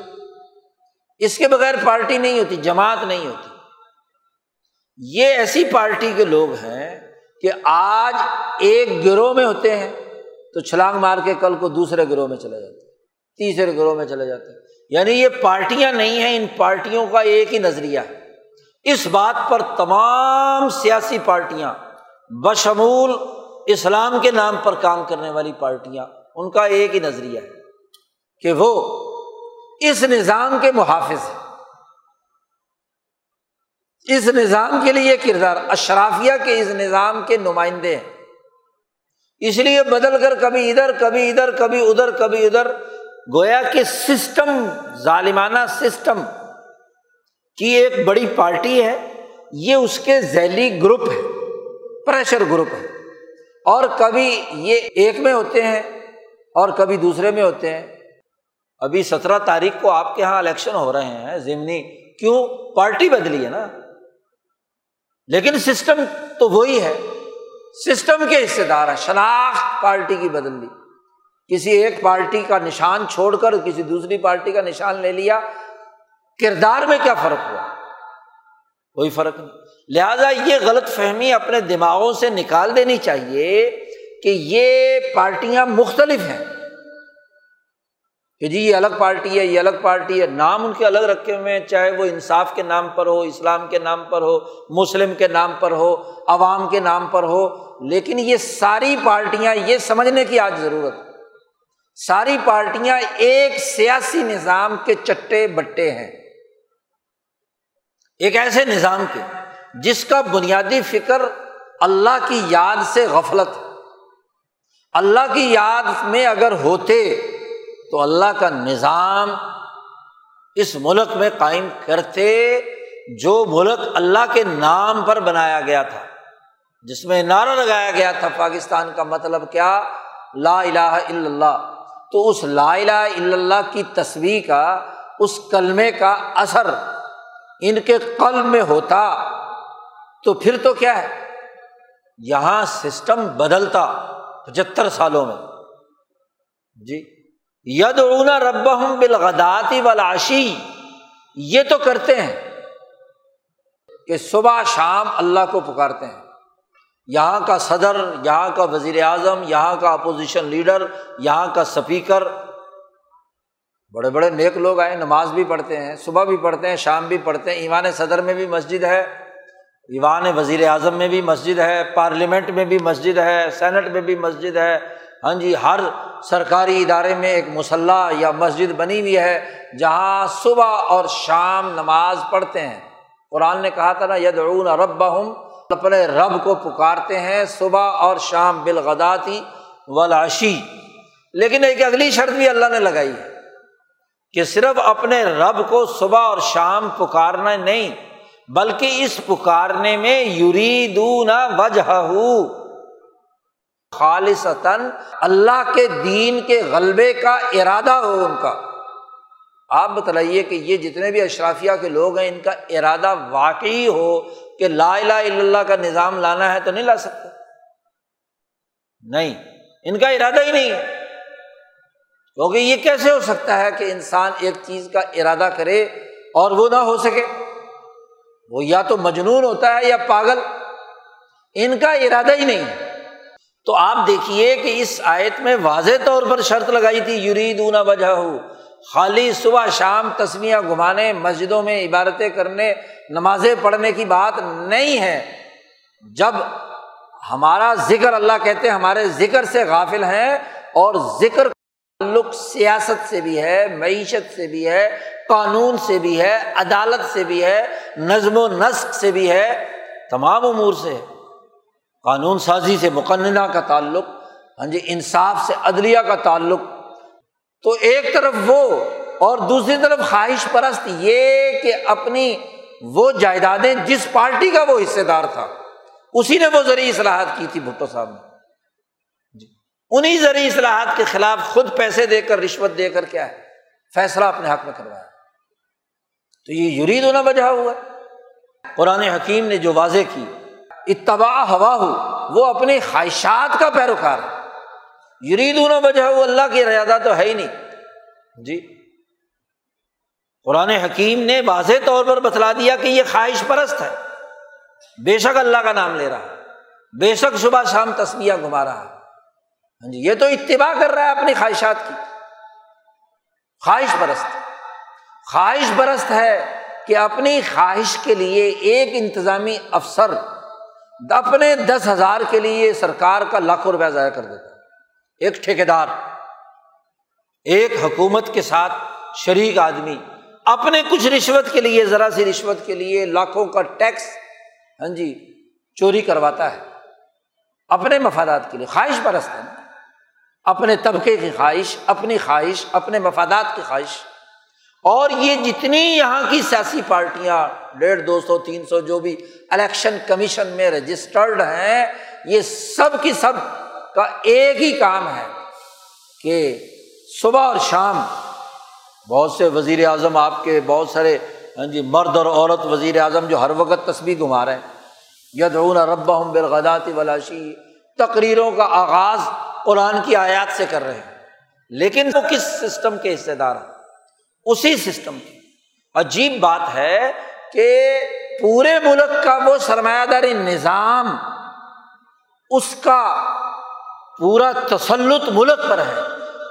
اس کے بغیر پارٹی نہیں ہوتی، جماعت نہیں ہوتی۔ یہ ایسی پارٹی کے لوگ ہیں کہ آج ایک گروہ میں ہوتے ہیں تو چھلانگ مار کے کل کو دوسرے گروہ میں چلے جاتے ہیں، تیسرے گروہ میں چلے جاتے ہیں۔ یعنی یہ پارٹیاں نہیں ہیں، ان پارٹیوں کا ایک ہی نظریہ ہے۔ اس بات پر تمام سیاسی پارٹیاں بشمول اسلام کے نام پر کام کرنے والی پارٹیاں، ان کا ایک ہی نظریہ ہے کہ وہ اس نظام کے محافظ ہیں۔ اس نظام کے لیے کردار، اشرافیہ کے اس نظام کے نمائندے ہیں۔ اس لیے بدل کر کبھی ادھر کبھی ادھر کبھی ادھر کبھی ادھر، گویا کہ سسٹم ظالمانہ سسٹم کی ایک بڑی پارٹی ہے، یہ اس کے ذیلی گروپ ہے، پریشر گروپ ہے۔ اور کبھی یہ ایک میں ہوتے ہیں اور کبھی دوسرے میں ہوتے ہیں۔ ابھی سترہ تاریخ کو آپ کے یہاں الیکشن ہو رہے ہیں ضمنی کیوں؟ پارٹی بدلی ہے نا۔ لیکن سسٹم تو وہی ہے۔ سسٹم کے حصے دار ہے شناخت پارٹی کی بدل دی کسی ایک پارٹی کا نشان چھوڑ کر کسی دوسری پارٹی کا نشان لے لیا کردار میں کیا فرق ہوا؟ کوئی فرق نہیں۔ لہذا یہ غلط فہمی اپنے دماغوں سے نکال دینی چاہیے کہ یہ پارٹیاں مختلف ہیں۔ کہ جی یہ الگ پارٹی ہے، یہ الگ پارٹی ہے۔ نام ان کے الگ رکھے ہوئے ہیں، چاہے وہ انصاف کے نام پر ہو، اسلام کے نام پر ہو، مسلم کے نام پر ہو، عوام کے نام پر ہو۔ لیکن یہ ساری پارٹیاں، یہ سمجھنے کی آج ضرورت ساری پارٹیاں ایک سیاسی نظام کے چٹے بٹے ہیں۔ ایک ایسے نظام کے جس کا بنیادی فکر اللہ کی یاد سے غفلت اللہ کی یاد میں اگر ہوتے تو اللہ کا نظام اس ملک میں قائم کرتے جو ملک اللہ کے نام پر بنایا گیا تھا۔ جس میں نعرہ لگایا گیا تھا پاکستان کا مطلب کیا؟ لا الہ الا اللہ۔ تو اس لا الہ الا اللہ کی تصویر کا، اس کلمے کا اثر ان کے قلب میں ہوتا تو پھر تو کیا ہے؟ یہاں سسٹم بدلتا پچہتر سالوں میں۔ جی۔ ید اونا رب ہوں بالغداتی والعشی۔ یہ تو کرتے ہیں کہ صبح شام اللہ کو پکارتے ہیں۔ یہاں کا صدر، یہاں کا وزیر اعظم یہاں کا اپوزیشن لیڈر، یہاں کا اسپیکر بڑے بڑے نیک لوگ آئے، نماز بھی پڑھتے ہیں، صبح بھی پڑھتے ہیں، شام بھی پڑھتے ہیں، ایوان صدر میں بھی مسجد ہے، ایوان وزیر اعظم میں بھی مسجد ہے، پارلیمنٹ میں بھی مسجد ہے، سینٹ میں بھی مسجد ہے۔ ہاں جی ہر سرکاری ادارے میں ایک مسلح یا مسجد بنی ہوئی ہے جہاں صبح اور شام نماز پڑھتے ہیں۔ قرآن نے کہا تھا نا ید رب ہوں اپنے رب کو پکارتے ہیں صبح اور شام بالغداتی ولاشی لیکن ایک اگلی شرط بھی اللہ نے لگائی ہے۔ کہ صرف اپنے رب کو صبح اور شام پکارنا نہیں، بلکہ اس پکارنے میں یوری وجہ خالص اللہ کے دین کے غلبے کا ارادہ ہو ان کا۔ آپ بتلائیے کہ یہ جتنے بھی اشرافیہ کے لوگ ہیں، ان کا ارادہ واقعی ہو کہ لا الہ الا اللہ کا نظام لانا ہے تو نہیں لا سکتے؟ نہیں، ان کا ارادہ ہی نہیں ہے۔ کیونکہ یہ کیسے ہو سکتا ہے کہ انسان ایک چیز کا ارادہ کرے اور وہ نہ ہو سکے؟ وہ یا تو مجنون ہوتا ہے یا پاگل۔ ان کا ارادہ ہی نہیں۔ ہے تو آپ دیکھیے کہ اس آیت میں واضح طور پر شرط لگائی تھی یوری دونا وجہ ہو خالی صبح شام تصویریں گھمانے، مسجدوں میں عبادتیں کرنے، نمازیں پڑھنے کی بات نہیں ہے۔ جب ہمارا ذکر اللہ کہتے ہیں، ہمارے ذکر سے غافل ہیں اور ذکر تعلق سیاست سے بھی ہے، معیشت سے بھی ہے، قانون سے بھی ہے، عدالت سے بھی ہے، نظم و نسق سے بھی ہے، تمام امور سے قانون سازی سے مقننہ کا تعلق ہاں جی انصاف سے عدلیہ کا تعلق۔ تو ایک طرف وہ اور دوسری طرف خواہش پرست یہ کہ اپنی وہ جائیدادیں جس پارٹی کا وہ حصے دار تھا، اسی نے وہ زرعی اصلاحات کی تھی بھٹو صاحب نے۔ انہیں زرعی اصلاحات کے خلاف خود پیسے دے کر، رشوت دے کر کیا ہے؟ فیصلہ اپنے حق میں کروایا۔ تو یہ یرید ہونا وجہ ہوا۔ قرآن حکیم نے جو واضح کی، اتباع ہوا ہو، وہ اپنی خواہشات کا پیروکار ہے۔ یرید ہونا وجہ ہو اللہ کی ریادہ تو ہے ہی نہیں۔ جی۔ قرآن حکیم نے واضح طور پر بتلا دیا کہ یہ خواہش پرست ہے۔ بے شک اللہ کا نام لے رہا بے شک صبح شام تصویہ گھما رہا ہاں جی یہ تو اتباع کر رہا ہے اپنی خواہشات کی۔ خواہش پرست خواہش برست ہے کہ اپنی خواہش کے لیے ایک انتظامی افسر اپنے دس ہزار کے لیے سرکار کا لاکھوں روپیہ ضائع کر دیتا ہے۔ ایک ٹھیکیدار، ایک حکومت کے ساتھ شریک آدمی اپنے کچھ رشوت کے لیے، ذرا سی رشوت کے لیے لاکھوں کا ٹیکس ہاں جی چوری کرواتا ہے۔ اپنے مفادات کے لیے خواہش برست ہے۔ اپنے طبقے کی خواہش، اپنی خواہش، اپنے مفادات کی خواہش۔ اور یہ جتنی یہاں کی سیاسی پارٹیاں، ڈیڑھ، دو سو، تین سو جو بھی الیکشن کمیشن میں رجسٹرڈ ہیں، یہ سب کی سب کا ایک ہی کام ہے کہ صبح اور شام بہت سے وزیر اعظم آپ کے بہت سارے ہاں جی مرد اور عورت وزیر اعظم جو ہر وقت تصویر گھما رہے ہیں۔ یدعون رب ہم بالغداتی ولاشی تقریروں کا آغاز قرآن کی آیات سے کر رہے ہیں۔ لیکن وہ کس سسٹم کے حصے دار ہیں؟ اسی سسٹم کی۔ عجیب بات ہے کہ پورے ملک کا وہ سرمایہ داری نظام اس کا پورا تسلط ملک پر ہے۔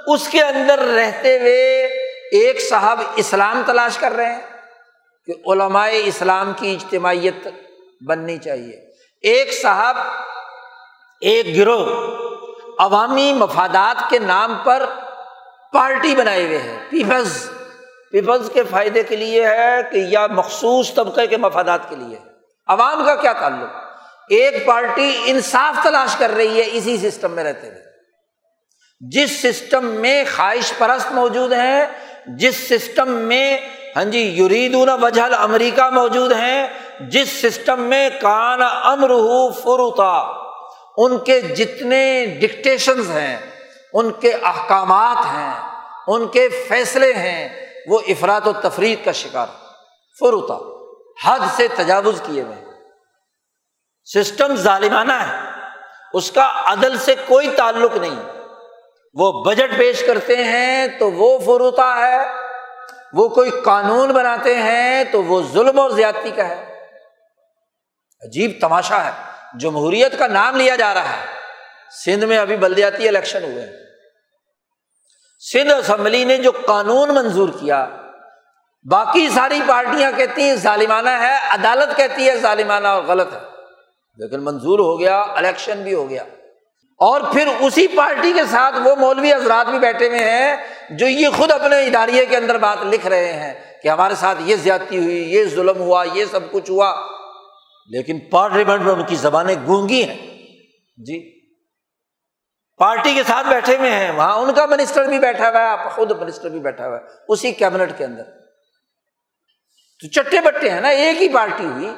اس کے اندر رہتے ہوئے ایک صاحب اسلام تلاش کر رہے ہیں کہ علماء اسلام کی اجتماعیت بننی چاہیے۔ ایک صاحب ایک گروہ عوامی مفادات کے نام پر پارٹی بنائے ہوئے ہیں۔ پیپلز پیپلز کے فائدے کے لیے ہے کہ یا مخصوص طبقے کے مفادات کے لیے۔ عوام کا کیا تعلق؟ ایک پارٹی انصاف تلاش کر رہی ہے، اسی سسٹم میں رہتے ہوئے۔ جس سسٹم میں خواہش پرست موجود ہیں، جس سسٹم میں ہاں جی یریدون وجہ امریکہ موجود ہیں، جس سسٹم میں کان امر فروتا۔ ان کے جتنے ڈکٹیشنز ہیں، ان کے احکامات ہیں، ان کے فیصلے ہیں، وہ افراد و تفریح کا شکار فروتا، حد سے تجاوز کیے ہوئے سسٹم ظالمانہ ہے۔ اس کا عدل سے کوئی تعلق نہیں۔ وہ بجٹ پیش کرتے ہیں تو وہ فروتا ہے۔ وہ کوئی قانون بناتے ہیں تو وہ ظلم اور زیادتی کا ہے۔ عجیب تماشا ہے۔ جمہوریت کا نام لیا جا رہا ہے۔ سندھ میں ابھی بلدیاتی الیکشن ہوئے ہیں۔ سندھ اسمبلی نے جو قانون منظور کیا، باقی ساری پارٹیاں کہتی ہیں ظالمانہ ہے، عدالت کہتی ہے ظالمانہ اور غلط ہے۔ لیکن منظور ہو گیا، الیکشن بھی ہو گیا۔ اور پھر اسی پارٹی کے ساتھ وہ مولوی حضرات بھی بیٹھے ہوئے ہیں جو یہ خود اپنے اداریے کے اندر بات لکھ رہے ہیں کہ ہمارے ساتھ یہ زیادتی ہوئی، یہ ظلم ہوا، یہ سب کچھ ہوا۔ لیکن پارلیمنٹ میں ان کی زبانیں گونگی ہیں۔ جی۔ پارٹی کے ساتھ بیٹھے ہوئے ہیں۔ وہاں ان کا منسٹر بھی بیٹھا ہوا ہے آپ خود منسٹر بھی بیٹھا ہوا ہے اسی کیبنٹ کے اندر۔ تو چٹے بٹے ہیں نا ایک ہی پارٹی ہوئی۔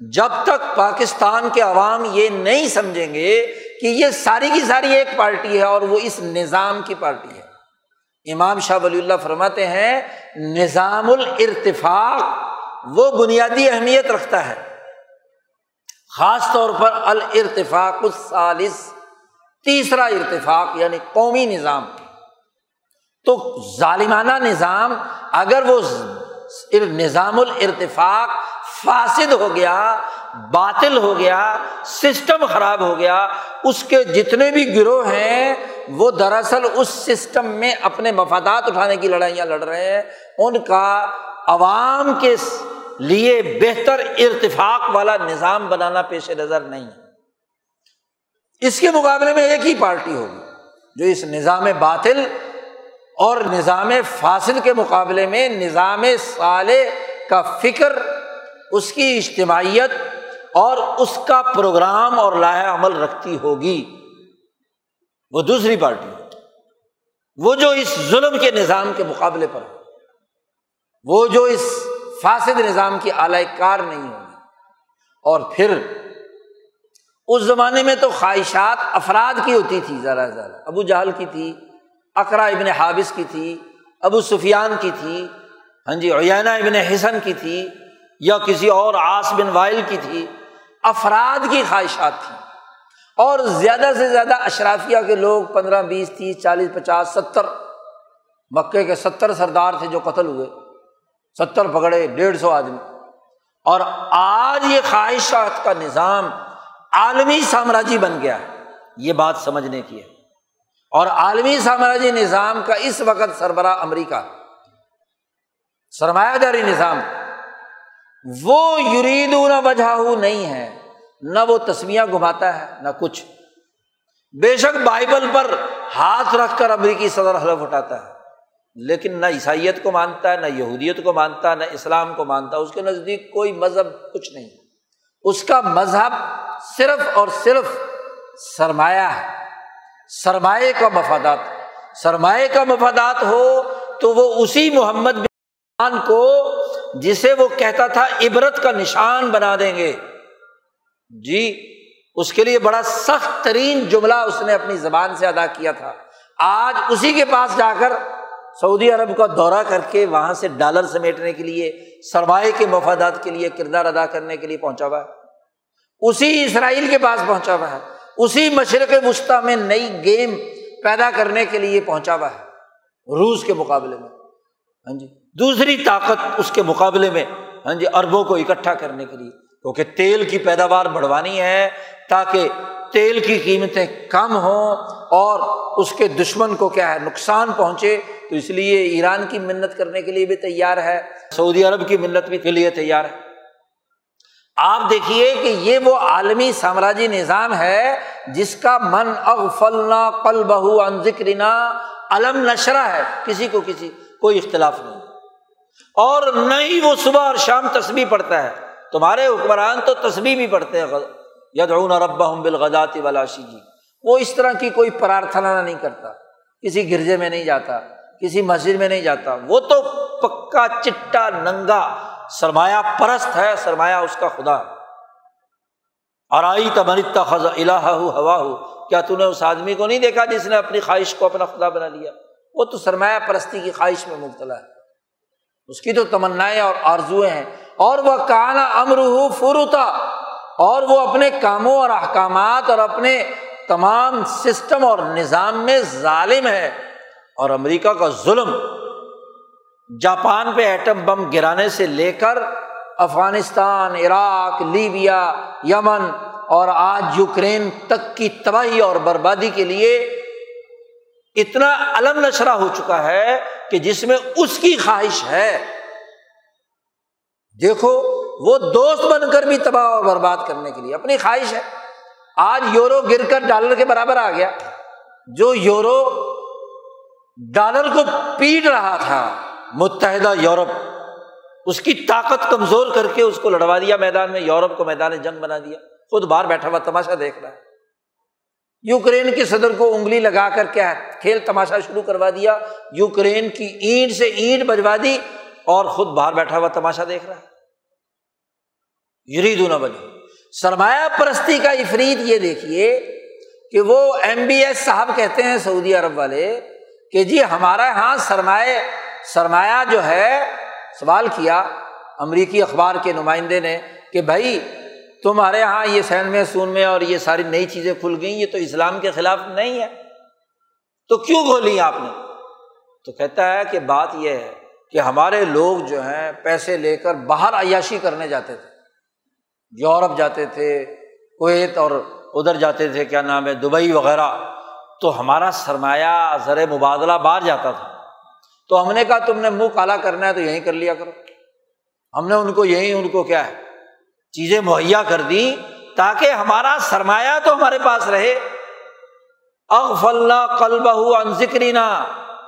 جب تک پاکستان کے عوام یہ نہیں سمجھیں گے کہ یہ ساری کی ساری ایک پارٹی ہے اور وہ اس نظام کی پارٹی ہے۔ امام شاہ ولی اللہ فرماتے ہیں نظام الرتفاق وہ بنیادی اہمیت رکھتا ہے۔ خاص طور پر الرتفاق الثالث، تیسرا ارتفاق یعنی قومی نظام۔ تو ظالمانہ نظام اگر وہ نظام الرتفاق فاسد ہو گیا، باطل ہو گیا، سسٹم خراب ہو گیا، اس کے جتنے بھی گروہ ہیں، وہ دراصل اس سسٹم میں اپنے مفادات اٹھانے کی لڑائیاں لڑ رہے ہیں۔ ان کا عوام کے لیے بہتر ارتفاق والا نظام بنانا پیش نظر نہیں ہے۔ اس کے مقابلے میں ایک ہی پارٹی ہوگی جو اس نظام باطل اور نظام فاصل کے مقابلے میں نظام صالح کا فکر، اس کی اجتماعیت اور اس کا پروگرام اور لاہ عمل رکھتی ہوگی۔ وہ دوسری پارٹی وہ جو اس ظلم کے نظام کے مقابلے پر وہ جو اس فاسد نظام کی اعلی کار نہیں ہوگی اور پھر اس زمانے میں تو خواہشات افراد کی ہوتی تھی ذرا ذرا۔ ابو جہل کی تھی، اقرا ابن حابث کی تھی، ابو سفیان کی تھی ہاں جی اوینا ابن حسن کی تھی، یا کسی اور آس بن وائل کی تھی۔ افراد کی خواہشات تھیں۔ اور زیادہ سے زیادہ اشرافیہ کے لوگ پندرہ، بیس، تیس، چالیس، پچاس، ستر، مکے کے ستر سردار تھے جو قتل ہوئے۔ ستر پکڑے، ڈیڑھ سو آدمی۔ اور آج یہ خواہشات کا نظام عالمی سامراجی بن گیا یہ بات سمجھنے کی ہے۔ اور عالمی سامراجی نظام کا اس وقت سربراہ امریکہ۔ سرمایہ داری نظام۔ وہ یرید نہ وجہ نہیں ہے۔ نہ وہ تصویاں گھماتا ہے، نہ کچھ۔ بے شک بائبل پر ہاتھ رکھ کر امریکی صدر حلف اٹھاتا ہے۔ لیکن نہ عیسائیت کو مانتا ہے نہ یہودیت کو مانتا ہے نہ اسلام کو مانتا ہے اس کے نزدیک کوئی مذہب کچھ نہیں۔ اس کا مذہب صرف اور صرف سرمایہ ہے۔ سرمایہ کا مفادات۔ سرمایہ کا مفادات ہو تو وہ اسی محمد بن کو، جسے وہ کہتا تھا عبرت کا نشان بنا دیں گے۔ جی اس کے لیے بڑا سخت ترین جملہ اس نے اپنی زبان سے ادا کیا تھا۔ آج اسی کے پاس جا کر سعودی عرب کا دورہ کر کے وہاں سے ڈالر سمیٹنے کے لیے، سرمایہ کے مفادات کے لیے کردار ادا کرنے کے لیے پہنچا ہوا ہے۔ اسی اسرائیل کے پاس پہنچا ہوا ہے۔ اسی مشرق وسطی میں نئی گیم پیدا کرنے کے لیے پہنچا ہوا ہے۔ روس کے مقابلے میں۔ ہاں جی۔ دوسری طاقت اس کے مقابلے میں ہاں جی اربوں کو اکٹھا کرنے کے لیے۔ کیونکہ تیل کی پیداوار بڑھوانی ہے تاکہ تیل کی قیمتیں کم ہوں۔ اور اس کے دشمن کو کیا ہے، نقصان پہنچے، تو اس لیے ایران کی منت کرنے کے لیے بھی تیار ہے، سعودی عرب کی منت بھی کے لیے تیار ہے۔ آپ دیکھیے کہ یہ وہ عالمی سامراجی نظام ہے جس کا من اغفلنا قل بہو ان ذکرنا، علم نشرہ ہے۔ کسی کو کسی، کوئی اختلاف نہیں۔ اور نہ ہی وہ صبح اور شام تسبیح پڑھتا ہے۔ تمہارے حکمران تو تسبیح بھی پڑھتے ہیں۔ یدعون ربهم بالغداتی ولاشی جی وہ اس طرح کی کوئی پرارتھنا نہیں کرتا، کسی گرجے میں نہیں جاتا، کسی مسجد میں نہیں جاتا۔ وہ تو پکا چٹا ننگا، سرمایہ پرست ہے، سرمایہ اس کا خدا۔ اور آئی خزا الہ ہو ہوا ہو کیا تون نے اس آدمی کو نہیں دیکھا جس نے اپنی خواہش کو اپنا خدا بنا لیا؟ وہ تو سرمایہ پرستی کی خواہش میں مبتلا ہے۔ اس کی تو تمنائیں اور آرزویں ہیں۔ اور وہ کانا امر ہو فروتا اور وہ اپنے کاموں اور احکامات اور اپنے تمام سسٹم اور نظام میں ظالم ہے اور امریکہ کا ظلم جاپان پہ ایٹم بم گرانے سے لے کر افغانستان، عراق، لیبیا، یمن اور آج یوکرین تک کی تباہی اور بربادی کے لیے اتنا علم نشرہ ہو چکا ہے کہ جس میں اس کی خواہش ہے۔ دیکھو، وہ دوست بن کر بھی تباہ اور برباد کرنے کے لیے اپنی خواہش ہے۔ آج یورو گر کر ڈالر کے برابر آ گیا۔ جو یورو ڈالر کو پیٹ رہا تھا، متحدہ یورپ، اس کی طاقت کمزور کر کے اس کو لڑوا دیا میدان میں، یورپ کو میدان جنگ بنا دیا۔ خود باہر بیٹھا ہوا تماشا دیکھ رہا ہے۔ یوکرین کے صدر کو انگلی لگا کر کیا ہے؟ کھیل تماشا شروع کروا دیا۔ یوکرین کی اینٹ سے اینٹ بجوا دی اور خود باہر بیٹھا ہوا تماشا دیکھ رہا ہے۔ یری دونوں بنی۔ سرمایہ پرستی کا افرید یہ دیکھیے کہ وہ ایم بی ایس صاحب کہتے ہیں سعودی عرب والے کہ جی ہمارا یہاں سرمایہ سرمایہ جو ہے، سوال کیا، امریکی اخبار کے نمائندے نے کہ بھائی تمہارے یہاں یہ سین میں، سون میں اور یہ ساری نئی چیزیں کھل گئی یہ تو اسلام کے خلاف نہیں ہے۔ تو کیوں کھولی آپ نے؟ تو کہتا ہے کہ بات یہ ہے کہ ہمارے لوگ جو ہیں پیسے لے کر باہر عیاشی کرنے جاتے تھے۔ یورپ جاتے تھے، کویت اور ادھر جاتے تھے، کیا نام ہے، دبئی وغیرہ، تو ہمارا سرمایہ زر مبادلہ باہر جاتا تھا۔ تو ہم نے کہا، تم نے منہ کالا کرنا ہے تو یہیں کر لیا کرو۔ ہم نے ان کو یہیں، ان کو کیا ہے، چیزیں مہیا کر دی تاکہ ہمارا سرمایہ تو ہمارے پاس رہے۔ اغف اللہ کل بہ ذکری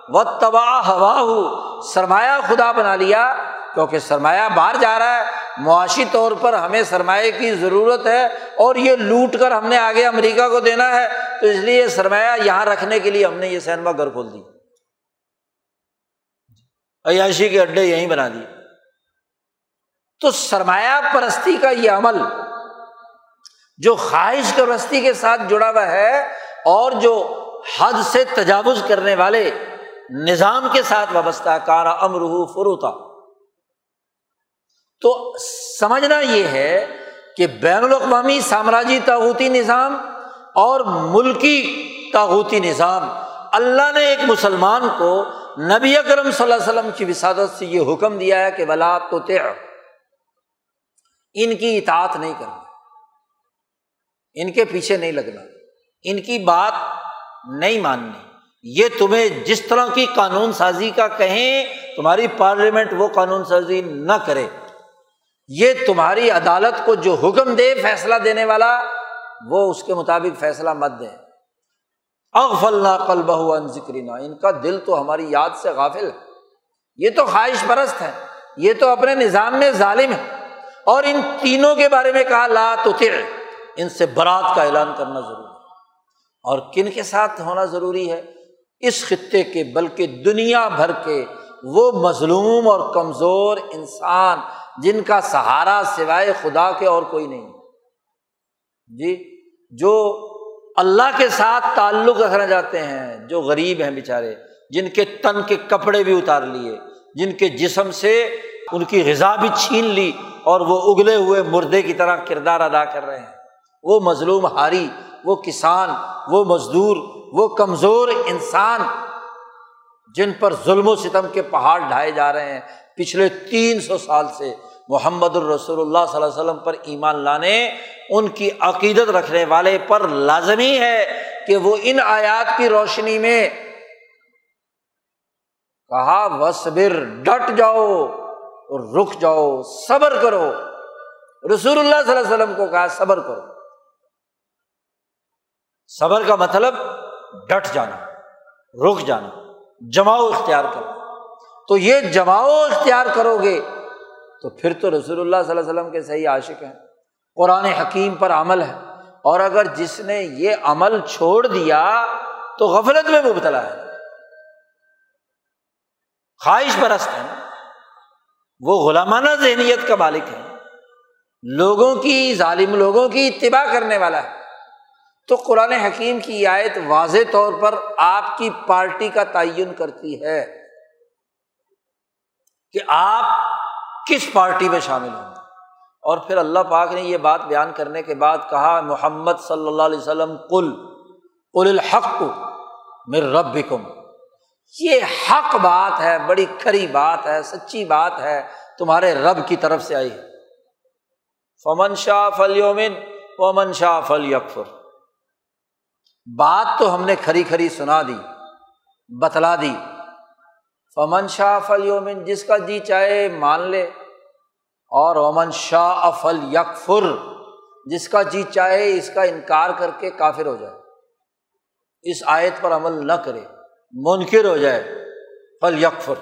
و تباہ ہوا ہو سرمایہ خدا بنا لیا کیونکہ سرمایہ باہر جا رہا ہے، معاشی طور پر ہمیں سرمایہ کی ضرورت ہے اور یہ لوٹ کر ہم نے آگے امریکہ کو دینا ہے، تو اس لیے سرمایہ یہاں رکھنے کے لیے ہم نے یہ سینما گھر کھول دی عیاشی کے اڈے یہیں بنا دیے۔ تو سرمایہ پرستی کا یہ عمل، جو خواہش پرستی کے ساتھ جڑا ہوا ہے اور جو حد سے تجاوز کرنے والے نظام کے ساتھ وابستہ کارا امرح فروتا۔ تو سمجھنا یہ ہے کہ بین الاقوامی سامراجی تاغوتی نظام اور ملکی تاغوتی نظام، اللہ نے ایک مسلمان کو نبی اکرم صلی اللہ علیہ وسلم کی وسادت سے یہ حکم دیا ہے کہ بلا تو ان کی اطاعت نہیں کرنا۔ ان کے پیچھے نہیں لگنا۔ ان کی بات نہیں ماننی۔ یہ تمہیں جس طرح کی قانون سازی کا کہیں، تمہاری پارلیمنٹ وہ قانون سازی نہ کرے۔ یہ تمہاری عدالت کو جو حکم دے فیصلہ دینے والا، وہ اس کے مطابق فیصلہ مت دے۔ اغف اللہ کل بہ ذکرینا ان کا دل تو ہماری یاد سے غافل ہے۔ یہ تو خواہش پرست ہے، یہ تو اپنے نظام میں ظالم ہے۔ اور ان تینوں کے بارے میں کہا، لا تو ان سے برات کا اعلان کرنا ضروری ہے۔ اور کن کے ساتھ ہونا ضروری ہے؟ اس خطے کے، بلکہ دنیا بھر کے، وہ مظلوم اور کمزور انسان جن کا سہارا سوائے خدا کے اور کوئی نہیں۔ جی جو اللہ کے ساتھ تعلق رکھنا چاہتے ہیں، جو غریب ہیں بےچارے جن کے تن کے کپڑے بھی اتار لیے، جن کے جسم سے ان کی غذا بھی چھین لی اور وہ اگلے ہوئے مردے کی طرح کردار ادا کر رہے ہیں۔ وہ مظلوم ہاری، وہ کسان، وہ مزدور، وہ کمزور انسان جن پر ظلم و ستم کے پہاڑ ڈھائے جا رہے ہیں، پچھلے تین سو سال سے محمد الرسول اللہ صلی اللہ علیہ وسلم پر ایمان لانے، ان کی عقیدت رکھنے والے پر لازمی ہے کہ وہ ان آیات کی روشنی میں کہا وصبر ڈٹ جاؤ اور رک جاؤ، صبر کرو۔ رسول اللہ صلی اللہ علیہ وسلم کو کہا، صبر کرو۔ صبر کا مطلب ڈٹ جانا، رک جانا۔ جماؤ اختیار کرو۔ تو یہ جماؤ اختیار کرو گے، تو پھر تو رسول اللہ صلی اللہ علیہ وسلم کے صحیح عاشق ہیں۔ قرآن حکیم پر عمل ہے۔ اور اگر جس نے یہ عمل چھوڑ دیا، تو غفلت میں مبتلا ہے۔ خواہش پرست ہے وہ غلامانہ ذہنیت کا مالک ہے لوگوں کی، ظالم لوگوں کی اتباع کرنے والا ہے۔ تو قرآن حکیم کی آیت واضح طور پر آپ کی پارٹی کا تعین کرتی ہے کہ آپ کس پارٹی میں شامل ہوں گے۔ اور پھر اللہ پاک نے یہ بات بیان کرنے کے بعد کہا، محمد صلی اللہ علیہ وسلم کل کل الحق مر رب یہ حق بات ہے، بڑی کھری بات ہے، سچی بات ہے، تمہارے رب کی طرف سے آئی ہے۔ فمن شاہ فل یومن ومن شاہ فل یکفر بات تو ہم نے کھری کھری سنا دی، بتلا دی۔ فمن شاہ فل یومن جس کا جی چاہے مان لے۔ اور امن شاہ افل یکفر جس کا جی چاہے اس کا انکار کر کے کافر ہو جائے۔ اس آیت پر عمل نہ کرے، منکر ہو جائے۔ فل یکفر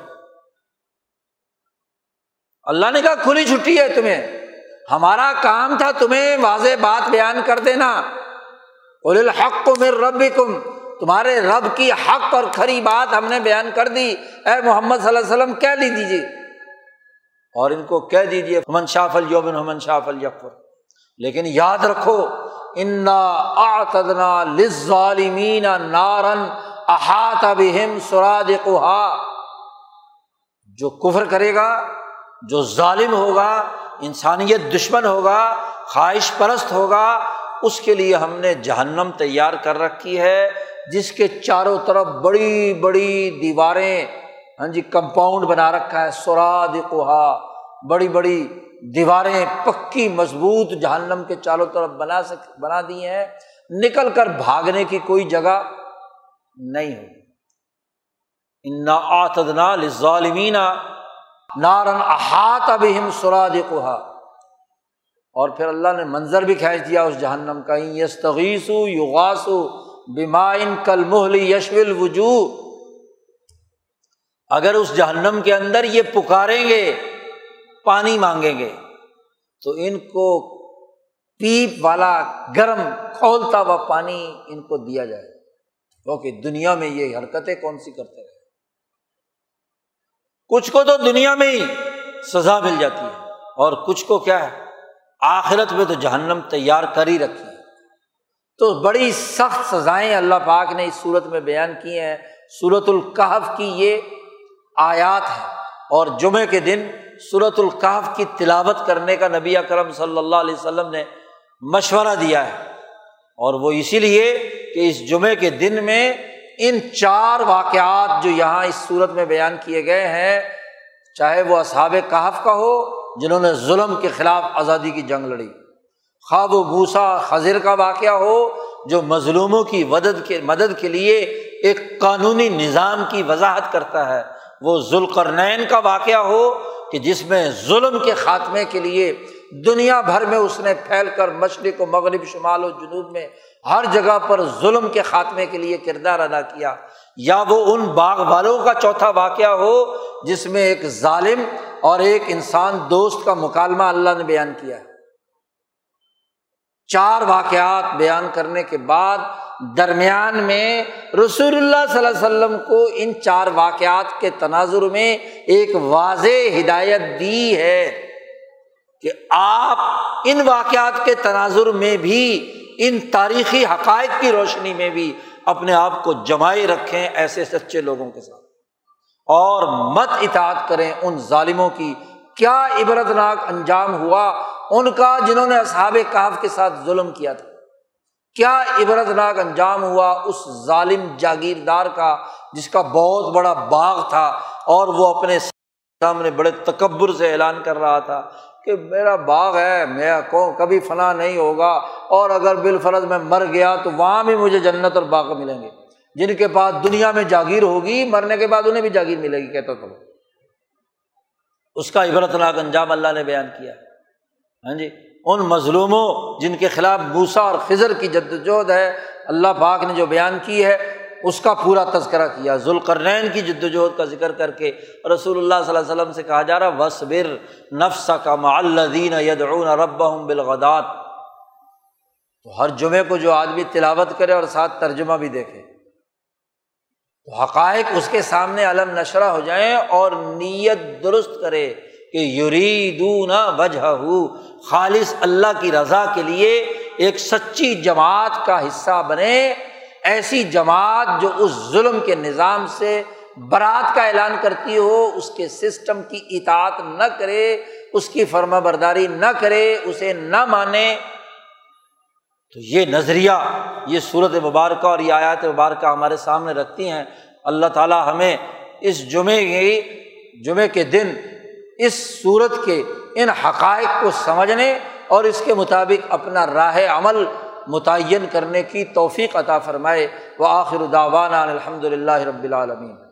اللہ نے کہا، کھلی چھٹی ہے تمہیں۔ ہمارا کام تھا تمہیں واضح بات بیان کر دینا۔ الحق کو میر رب کم تمہارے رب کی حق اور کھری بات ہم نے بیان کر دی۔ اے محمد صلی اللہ علیہ وسلم، کہہ لی دیجیے اور ان کو کہہ دیجیے ہمن شاف الوبن ہمن شاف الفر لیکن یاد رکھو، انا آتدنا لظالمین نارن احاط بہم سراج کوہا جو کفر کرے گا، جو ظالم ہوگا، انسانیت دشمن ہوگا، خواہش پرست ہوگا اس کے لیے ہم نے جہنم تیار کر رکھی ہے، جس کے چاروں طرف بڑی بڑی دیواریں ہاں جی کمپاؤنڈ بنا رکھا ہے سوراد کوہا بڑی بڑی دیواریں پکی مضبوط جہنم کے چاروں طرف بنا سک، بنا دی ہیں۔ نکل کر بھاگنے کی کوئی جگہ نہیں ہو انا آتدنا ظالمین نارن احاط ابہم سراد کوہا اور پھر اللہ نے منظر بھی کھینچ دیا اس جہنم کا یس تغیسو یوغاسو بیمائن کل محلی یشول وجو اگر اس جہنم کے اندر یہ پکاریں گے، پانی مانگیں گے، تو ان کو پیپ والا گرم کھولتا ہوا پانی ان کو دیا جائے۔ کیونکہ دنیا میں یہ حرکتیں کون سی کرتے رہے کچھ کو تو دنیا میں ہی سزا مل جاتی ہے۔ اور کچھ کو کیا ہے؟ آخرت میں تو جہنم تیار کر ہی رکھی ہے۔ تو بڑی سخت سزائیں اللہ پاک نے اس صورت میں بیان کی ہیں۔ صورت القحف کی یہ آیات ہے اور جمعے کے دن صورت القحف کی تلاوت کرنے کا نبی اکرم صلی اللہ علیہ وسلم نے مشورہ دیا ہے۔ اور وہ اسی لیے کہ اس جمعے کے دن میں ان چار واقعات جو یہاں اس صورت میں بیان کیے گئے ہیں، چاہے وہ اصحاب کہف کا ہو جنہوں نے ظلم کے خلاف آزادی کی جنگ لڑی۔ خواب و بھوسا خضر کا واقعہ ہو جو مظلوموں کی مدد کے مدد کے لیے ایک قانونی نظام کی وضاحت کرتا ہے۔ وہ ذوالقرنین کا واقعہ ہو کہ جس میں ظلم کے خاتمے کے لیے دنیا بھر میں اس نے پھیل کر مشرق و مغرب، شمال و جنوب میں ہر جگہ پر ظلم کے خاتمے کے لیے کردار ادا کیا۔ یا وہ ان باغ والوں کا چوتھا واقعہ ہو جس میں ایک ظالم اور ایک انسان دوست کا مکالمہ اللہ نے بیان کیا ہے۔ چار واقعات بیان کرنے کے بعد درمیان میں رسول اللہ صلی اللہ علیہ وسلم کو ان چار واقعات کے تناظر میں ایک واضح ہدایت دی ہے کہ آپ ان واقعات کے تناظر میں بھی، ان تاریخی حقائق کی روشنی میں بھی اپنے آپ کو جمائے رکھیں ایسے سچے لوگوں کے ساتھ۔ اور مت اطاعت کریں ان ظالموں کی۔ کیا عبرت ناک انجام ہوا ان کا جنہوں نے اصحاب کاف کے ساتھ ظلم کیا تھا؟ کیا عبرت ناک انجام ہوا اس ظالم جاگیردار کا جس کا بہت بڑا باغ تھا اور وہ اپنے سامنے بڑے تکبر سے اعلان کر رہا تھا کہ میرا باغ ہے، میں کون کبھی فنا نہیں ہوگا اور اگر بالفرض میں مر گیا تو وہاں بھی مجھے جنت اور باغ ملیں گے۔ جن کے پاس دنیا میں جاگیر ہوگی، مرنے کے بعد انہیں بھی جاگیر ملے گی، کہتا تھا اس کا عبرت ناک انجام اللہ نے بیان کیا۔ ہاں جی؟ ان مظلوموں جن کے خلاف بوسا اور خزر کی جد وجہد ہے، اللہ پاک نے جو بیان کی ہے، اس کا پورا تذکرہ کیا۔ ذوالقرنین کی جدوجہد کا ذکر کر کے رسول اللہ صلی اللہ علیہ وسلم سے کہا جا رہا وصبر نفس کا معلدین یدعون رب بالغدات تو ہر جمعے کو جو آدمی تلاوت کرے اور ساتھ ترجمہ بھی دیکھے۔ حقائق اس کے سامنے علم نشرہ ہو جائیں اور نیت درست کرے کہ یریدون وجہ خالص اللہ کی رضا کے لیے ایک سچی جماعت کا حصہ بنے، ایسی جماعت جو اس ظلم کے نظام سے برات کا اعلان کرتی ہو، اس کے سسٹم کی اطاعت نہ کرے، اس کی فرما برداری نہ کرے، اسے نہ مانے۔ تو یہ نظریہ، یہ صورت مبارکہ اور یہ آیات مبارکہ ہمارے سامنے رکھتی ہیں۔ اللہ تعالیٰ ہمیں اس جمعے کی، جمعے کے دن اس صورت کے ان حقائق کو سمجھنے اور اس کے مطابق اپنا راہ عمل متعین کرنے کی توفیق عطا فرمائے۔ وہ آخر داوانہ الحمد للہ رب العالمین۔